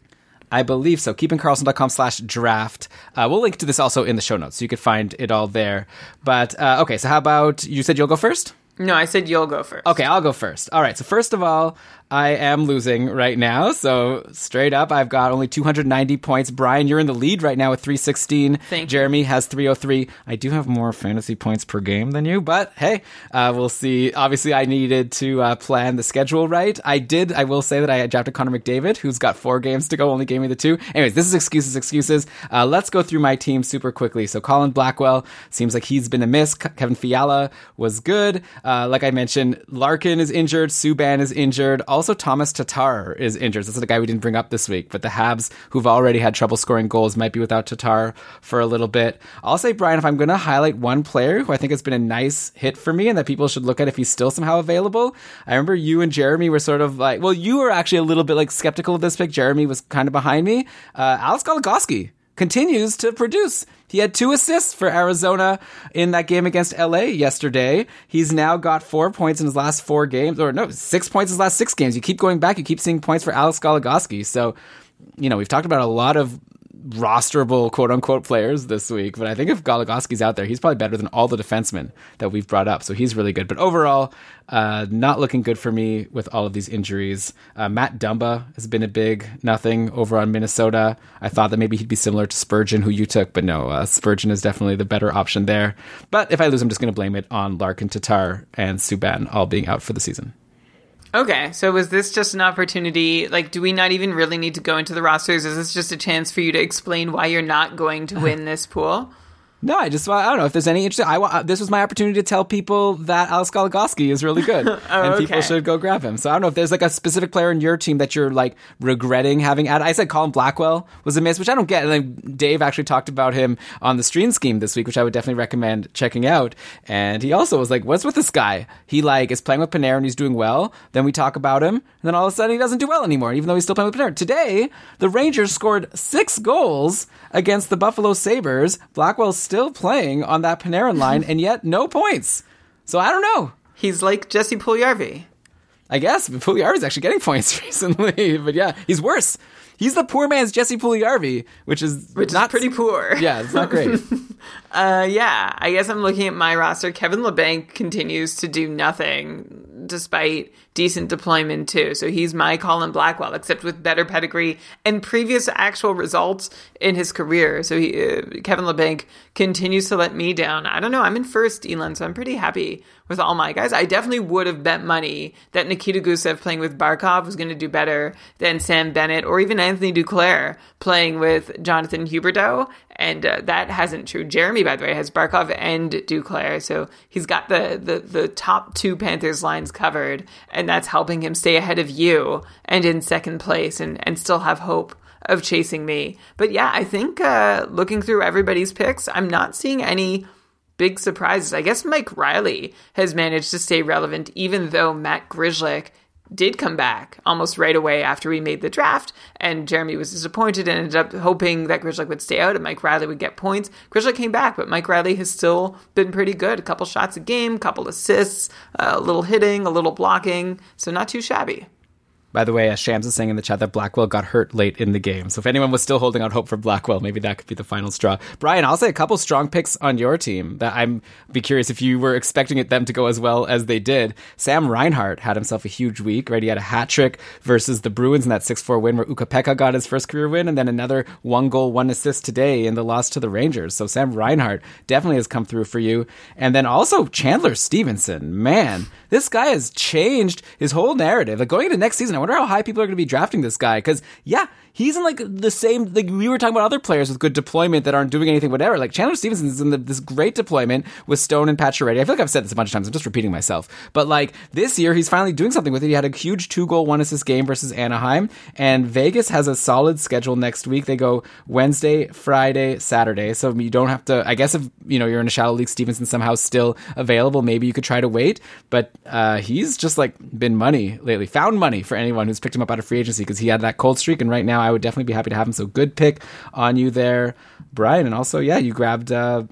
I believe so. KeepingKarlsson.com slash draft. Uh, we'll link to this also in the show notes, so you could find it all there. But uh, okay, so how about you said you'll go first? No, I said you'll go first. Okay, I'll go first. All right, so first of all, I am losing right now. So straight up, I've got only 290 points. Brian, you're in the lead right now with 316. Thank. Jeremy has 303. I do have more fantasy points per game than you, but hey, uh, we'll see. Obviously, I needed to uh, plan the schedule right. I did. I will say that I drafted Connor McDavid, who's got four games to go, only gave me the two. Anyways, this is excuses, excuses. Uh, let's go through my team super quickly. So Colin Blackwell seems like he's been a miss. Kevin Fiala was good. Uh, like I mentioned, Larkin is injured. Subban is injured. Also, Thomas Tatar is injured. This is the guy we didn't bring up this week, but the Habs, who've already had trouble scoring goals, might be without Tatar for a little bit. I'll say, Brian, if I'm going to highlight one player who I think has been a nice hit for me and that people should look at if he's still somehow available, I remember you and Jeremy were sort of like, well, you were actually a little bit like skeptical of this pick. Jeremy was kind of behind me. Uh, Alex Goligoski continues to produce. He had two assists for Arizona in that game against LA yesterday. He's now got four points in his last four games, or no, six points in his last six games. You keep going back, you keep seeing points for Alex Goligoski. So, you know, we've talked about a lot of rosterable quote unquote players this week, but I think if Goligoski's out there, he's probably better than all the defensemen that we've brought up. So he's really good. But overall, uh, not looking good for me with all of these injuries. Uh, Matt Dumba has been a big nothing over on Minnesota. I thought that maybe he'd be similar to Spurgeon, who you took, but no, uh, Spurgeon is definitely the better option there. But if I lose, I'm just going to blame it on Larkin, Tatar, and Subban all being out for the season. Okay, so was this just an opportunity? Like, do we not even really need to go into the rosters? Is this just a chance for you to explain why you're not going to win this pool? No, I just I don't know if there's any interest. I wa- uh, this was my opportunity to tell people that Alex Goligoski is really good, oh, and people okay. should go grab him. So I don't know if there's like a specific player in your team that you're like regretting having added. I said Colin Blackwell was a miss, which I don't get. And then Dave actually talked about him on the stream scheme this week, which I would definitely recommend checking out. And he also was like, "What's with this guy? He like is playing with Panarin, and he's doing well. Then we talk about him, and then all of a sudden he doesn't do well anymore, even though he's still playing with Panarin. Today, the Rangers scored six goals against the Buffalo Sabres. Blackwell's still playing on that Panarin line, and yet no points. So I don't know. He's like Jesse Puljujärvi. I guess Puljujarvi's actually getting points recently, but yeah, he's worse. He's the poor man's Jesse Puljujarvi, which is Which not is pretty poor. Yeah, it's not great. Uh, yeah, I guess I'm looking at my roster. Kevin Labanc continues to do nothing despite decent deployment too. So he's my Colin Blackwell, except with better pedigree and previous actual results in his career. So he, uh, Kevin Labanc continues to let me down. I don't know. I'm in first, Elan, so I'm pretty happy with all my guys. I definitely would have bet money that Nikita Gusev playing with Barkov was going to do better than Sam Bennett or even Anthony Duclair playing with Jonathan Huberdeau. And uh, that hasn't true. Jeremy, by the way, has Barkov and Duclair, so he's got the, the the top two Panthers lines covered, and that's helping him stay ahead of you and in second place, and and still have hope of chasing me. But yeah, I think uh, looking through everybody's picks, I'm not seeing any big surprises. I guess Mike Reilly has managed to stay relevant, even though Matt Grzelcyk did come back almost right away after we made the draft, and Jeremy was disappointed and ended up hoping that Grzelcyk would stay out and Mike Reilly would get points. Grzelcyk came back, but Mike Reilly has still been pretty good. A couple shots a game, couple assists, a little hitting, a little blocking, so not too shabby. By the way, as Shams is saying in the chat that Blackwell got hurt late in the game. So if anyone was still holding out hope for Blackwell, maybe that could be the final straw. Brian, I'll say a couple strong picks on your team that I'm be curious if you were expecting it, them to go as well as they did. Sam Reinhart had himself a huge week, right? He had a hat trick versus the Bruins in that 6-4 win where Ukko-Pekka got his first career win and then another one goal, one assist today in the loss to the Rangers. So Sam Reinhart definitely has come through for you. And then also Chandler Stephenson. Man, this guy has changed his whole narrative. Like going into next season, I wonder how high people are going to be drafting this guy. Because yeah, he's in like the same. Like we were talking about other players with good deployment that aren't doing anything, whatever. Like Chandler Stephenson is in the, this great deployment with Stone and Pacioretty. I feel like I've said this a bunch of times. I'm just repeating myself. But like this year, he's finally doing something with it. He had a huge two goal, one assist game versus Anaheim, and Vegas has a solid schedule next week. They go Wednesday, Friday, Saturday. So you don't have to. I guess if you know you're in a shallow league, Stephenson somehow still available. Maybe you could try to wait. But uh, he's just like been money lately. Found money for anyone who's picked him up out of free agency because he had that cold streak, and right now I would definitely be happy to have him. So good pick on you there, Brian. And also, yeah, you grabbed uh,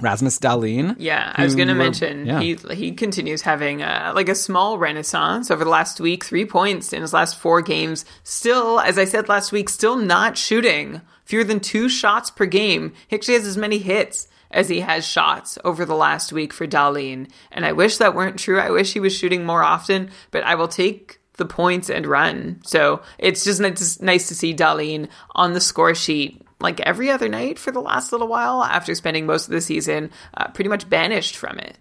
Rasmus Dahlin. Yeah, I was going to mention yeah. he he continues having uh, like a small renaissance over the last week. Three points in his last four games. Still, as I said last week, still not shooting fewer than two shots per game. He actually has as many hits as he has shots over the last week for Dahlin. And I wish that weren't true. I wish he was shooting more often. But I will take the points and run. So it's just nice nice to see Dahlin on the score sheet like every other night for the last little while after spending most of the season uh, pretty much banished from it.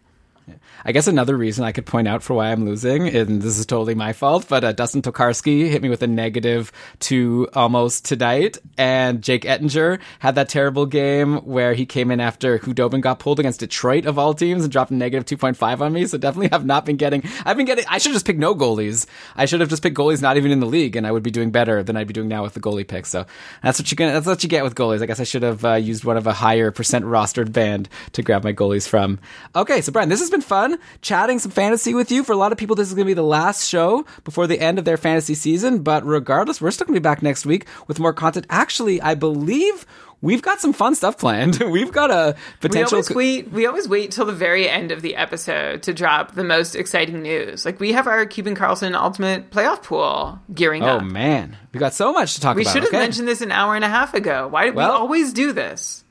I guess another reason I could point out for why I'm losing, and this is totally my fault, but uh, Dustin Tokarski hit me with a negative two almost tonight, and Jake Oettinger had that terrible game where he came in after Khudobin got pulled against Detroit of all teams and dropped a negative 2.5 on me. So definitely have not been getting. I've been getting. I should just pick no goalies. I should have just picked goalies not even in the league, and I would be doing better than I'd be doing now with the goalie pick. So that's what you get. That's what you get with goalies. I guess I should have uh, used one of a higher percent rostered band to grab my goalies from. Okay, so Brian, this has been fun chatting some fantasy with you. For a lot of people, this is going to be the last show before the end of their fantasy season. But regardless, we're still going to be back next week with more content. Actually, I believe we've got some fun stuff planned. we've got a potential. We always wait. We always wait till the very end of the episode to drop the most exciting news. Like we have our Keeping Karlsson Ultimate Playoff Pool gearing oh up. Oh man, we got so much to talk we about. should have okay? mentioned this an hour and a half ago. Why did Well- we always do this?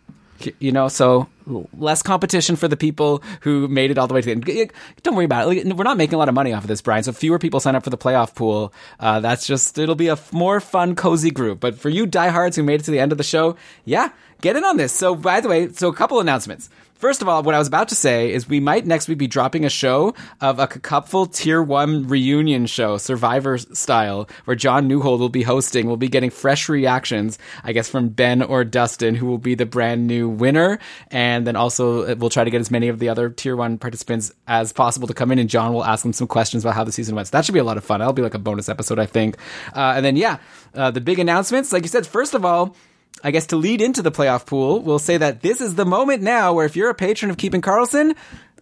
You know, so less competition for the people who made it all the way to the end. Don't worry about it. We're not making a lot of money off of this, Brian. So fewer people sign up for the playoff pool. Uh, that's just it'll be a more fun, cozy group. But for you diehards who made it to the end of the show, yeah, get in on this. So by the way, so a couple announcements. First of all, what I was about to say is we might next week be dropping a show of a cupful tier one reunion show, Survivor style, where John Newhold will be hosting. We'll be getting fresh reactions, I guess, from Ben or Dustin, who will be the brand new winner. And then also uh, we'll try to get as many of the other tier one participants as possible to come in and John will ask them some questions about how the season went. So that should be a lot of fun. That'll be like a bonus episode, I think. Uh, and then, yeah, uh, the big announcements, like you said, first of all, I guess to lead into the playoff pool, we'll say that this is the moment now where if you're a patron of Keeping Karlsson,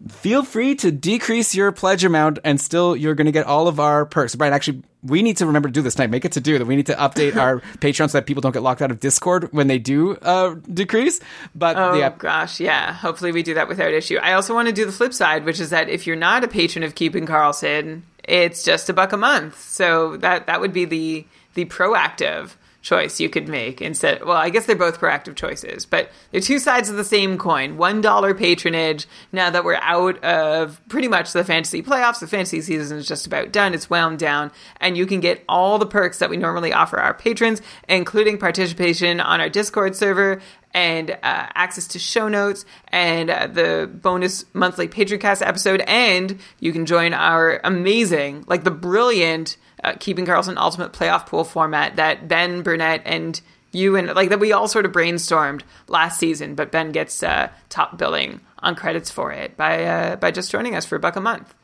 feel free to decrease your pledge amount and still you're going to get all of our perks. Brian, actually, we need to remember to do this tonight. Make it to do that. We need to update our Patreon so that people don't get locked out of Discord when they do uh, decrease. But Oh yeah, gosh, yeah. Hopefully we do that without issue. I also want to do the flip side, which is that if you're not a patron of Keeping Karlsson, it's just a buck a month. So that that would be the the proactive choice you could make instead. Well, I guess they're both proactive choices, but they're two sides of the same coin. One dollar patronage. Now that we're out of pretty much the fantasy playoffs, the fantasy season is just about done. It's wound down, and you can get all the perks that we normally offer our patrons, including participation on our Discord server and uh, access to show notes and uh, the bonus monthly Patreon cast episode. And you can join our amazing, like the brilliant uh, Keeping Karlsson Ultimate Playoff Pool format that Ben Burnett and you and like that we all sort of brainstormed last season, but Ben gets uh, top billing on credits for it by uh, by just joining us for a buck a month.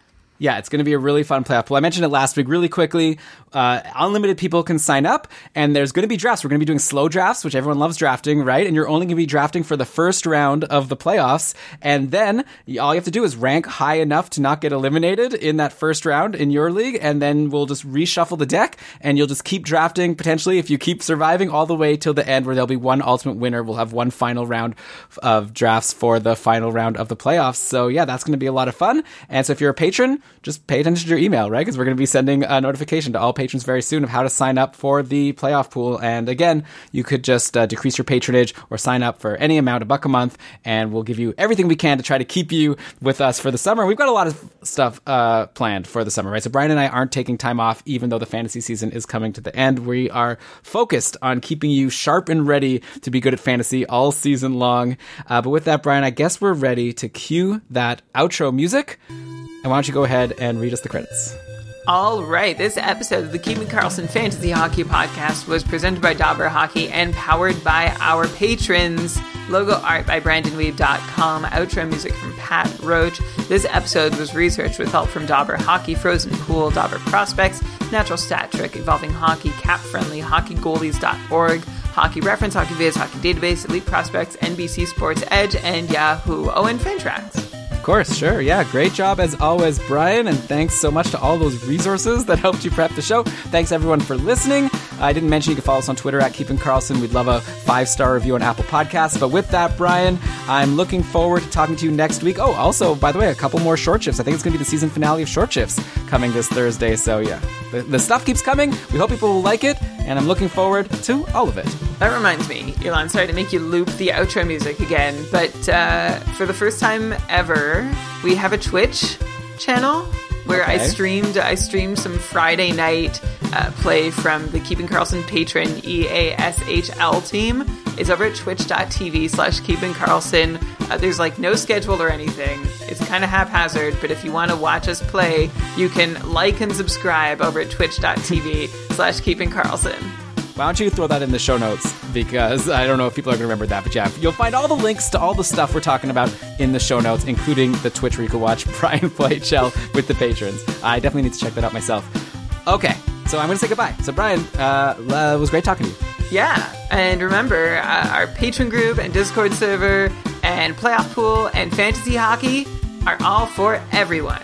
Yeah, it's going to be a really fun playoff pool. I mentioned it last week really quickly. Uh, unlimited people can sign up, and there's going to be drafts. We're going to be doing slow drafts, which everyone loves drafting, right? And you're only going to be drafting for the first round of the playoffs. And then all you have to do is rank high enough to not get eliminated in that first round in your league. And then we'll just reshuffle the deck, and you'll just keep drafting potentially if you keep surviving all the way till the end, where there'll be one ultimate winner. We'll have one final round of drafts for the final round of the playoffs. So, yeah, that's going to be a lot of fun. And so if you're a patron, just pay attention to your email, right? Because we're going to be sending a notification to all patrons very soon of how to sign up for the playoff pool. And again, you could just uh, decrease your patronage or sign up for any amount, a buck a month, and we'll give you everything we can to try to keep you with us for the summer. We've got a lot of stuff uh, planned for the summer, right? So Brian and I aren't taking time off, even though the fantasy season is coming to the end. We are focused on keeping you sharp and ready to be good at fantasy all season long. Uh, but with that, Brian, I guess we're ready to cue that outro music. And why don't you go ahead and read us the credits? All right, this episode of the Keeping Karlsson Fantasy Hockey Podcast was presented by Dobber Hockey and powered by our patrons. Logo art by BrandonWeave.com. Outro music from Pat Roach. This episode was researched with help from Dobber Hockey, Frozen Pool, Dobber Prospects, Natural Stat Trick, Evolving Hockey, Cap Friendly, HockeyGoalies.org, Hockey Reference, Hockey Viz, Hockey Database, Elite Prospects, NBC Sports Edge, and Yahoo. Oh, and Fantrax. Of course, sure. Yeah, great job as always, Brian. And thanks so much to all those resources that helped you prep the show. Thanks everyone for listening. I didn't mention you can follow us on Twitter at Keeping Karlsson. We'd love a five star review on Apple Podcasts. But with that, Brian, I'm looking forward to talking to you next week. Oh, also, by the way, a couple more short shifts. I think it's going to be the season finale of short shifts coming this Thursday. So yeah, the, the stuff keeps coming. We hope people will like it, and I'm looking forward to all of it. That reminds me, Elan, sorry to make you loop the outro music again, but uh, for the first time ever, we have a Twitch channel where I streamed I streamed some Friday night uh, play from the Keeping Karlsson patron E EASHL team. It's over at twitch.tv slash Keeping Karlsson. Uh, there's like no schedule or anything. It's kind of haphazard, but if you want to watch us play, you can like and subscribe over at twitch.tv slash Keeping Karlsson. Why don't you throw that in the show notes? Because I don't know if people are going to remember that, but yeah, you'll find all the links to all the stuff we're talking about in the show notes, including the Twitch where you can watch Brian play Shell with the patrons. I definitely need to check that out myself. Okay, so I'm going to say goodbye. So, Brian, uh, uh, it was great talking to you. Yeah, and remember, uh, our patron group and Discord server and playoff pool and fantasy hockey are all for everyone.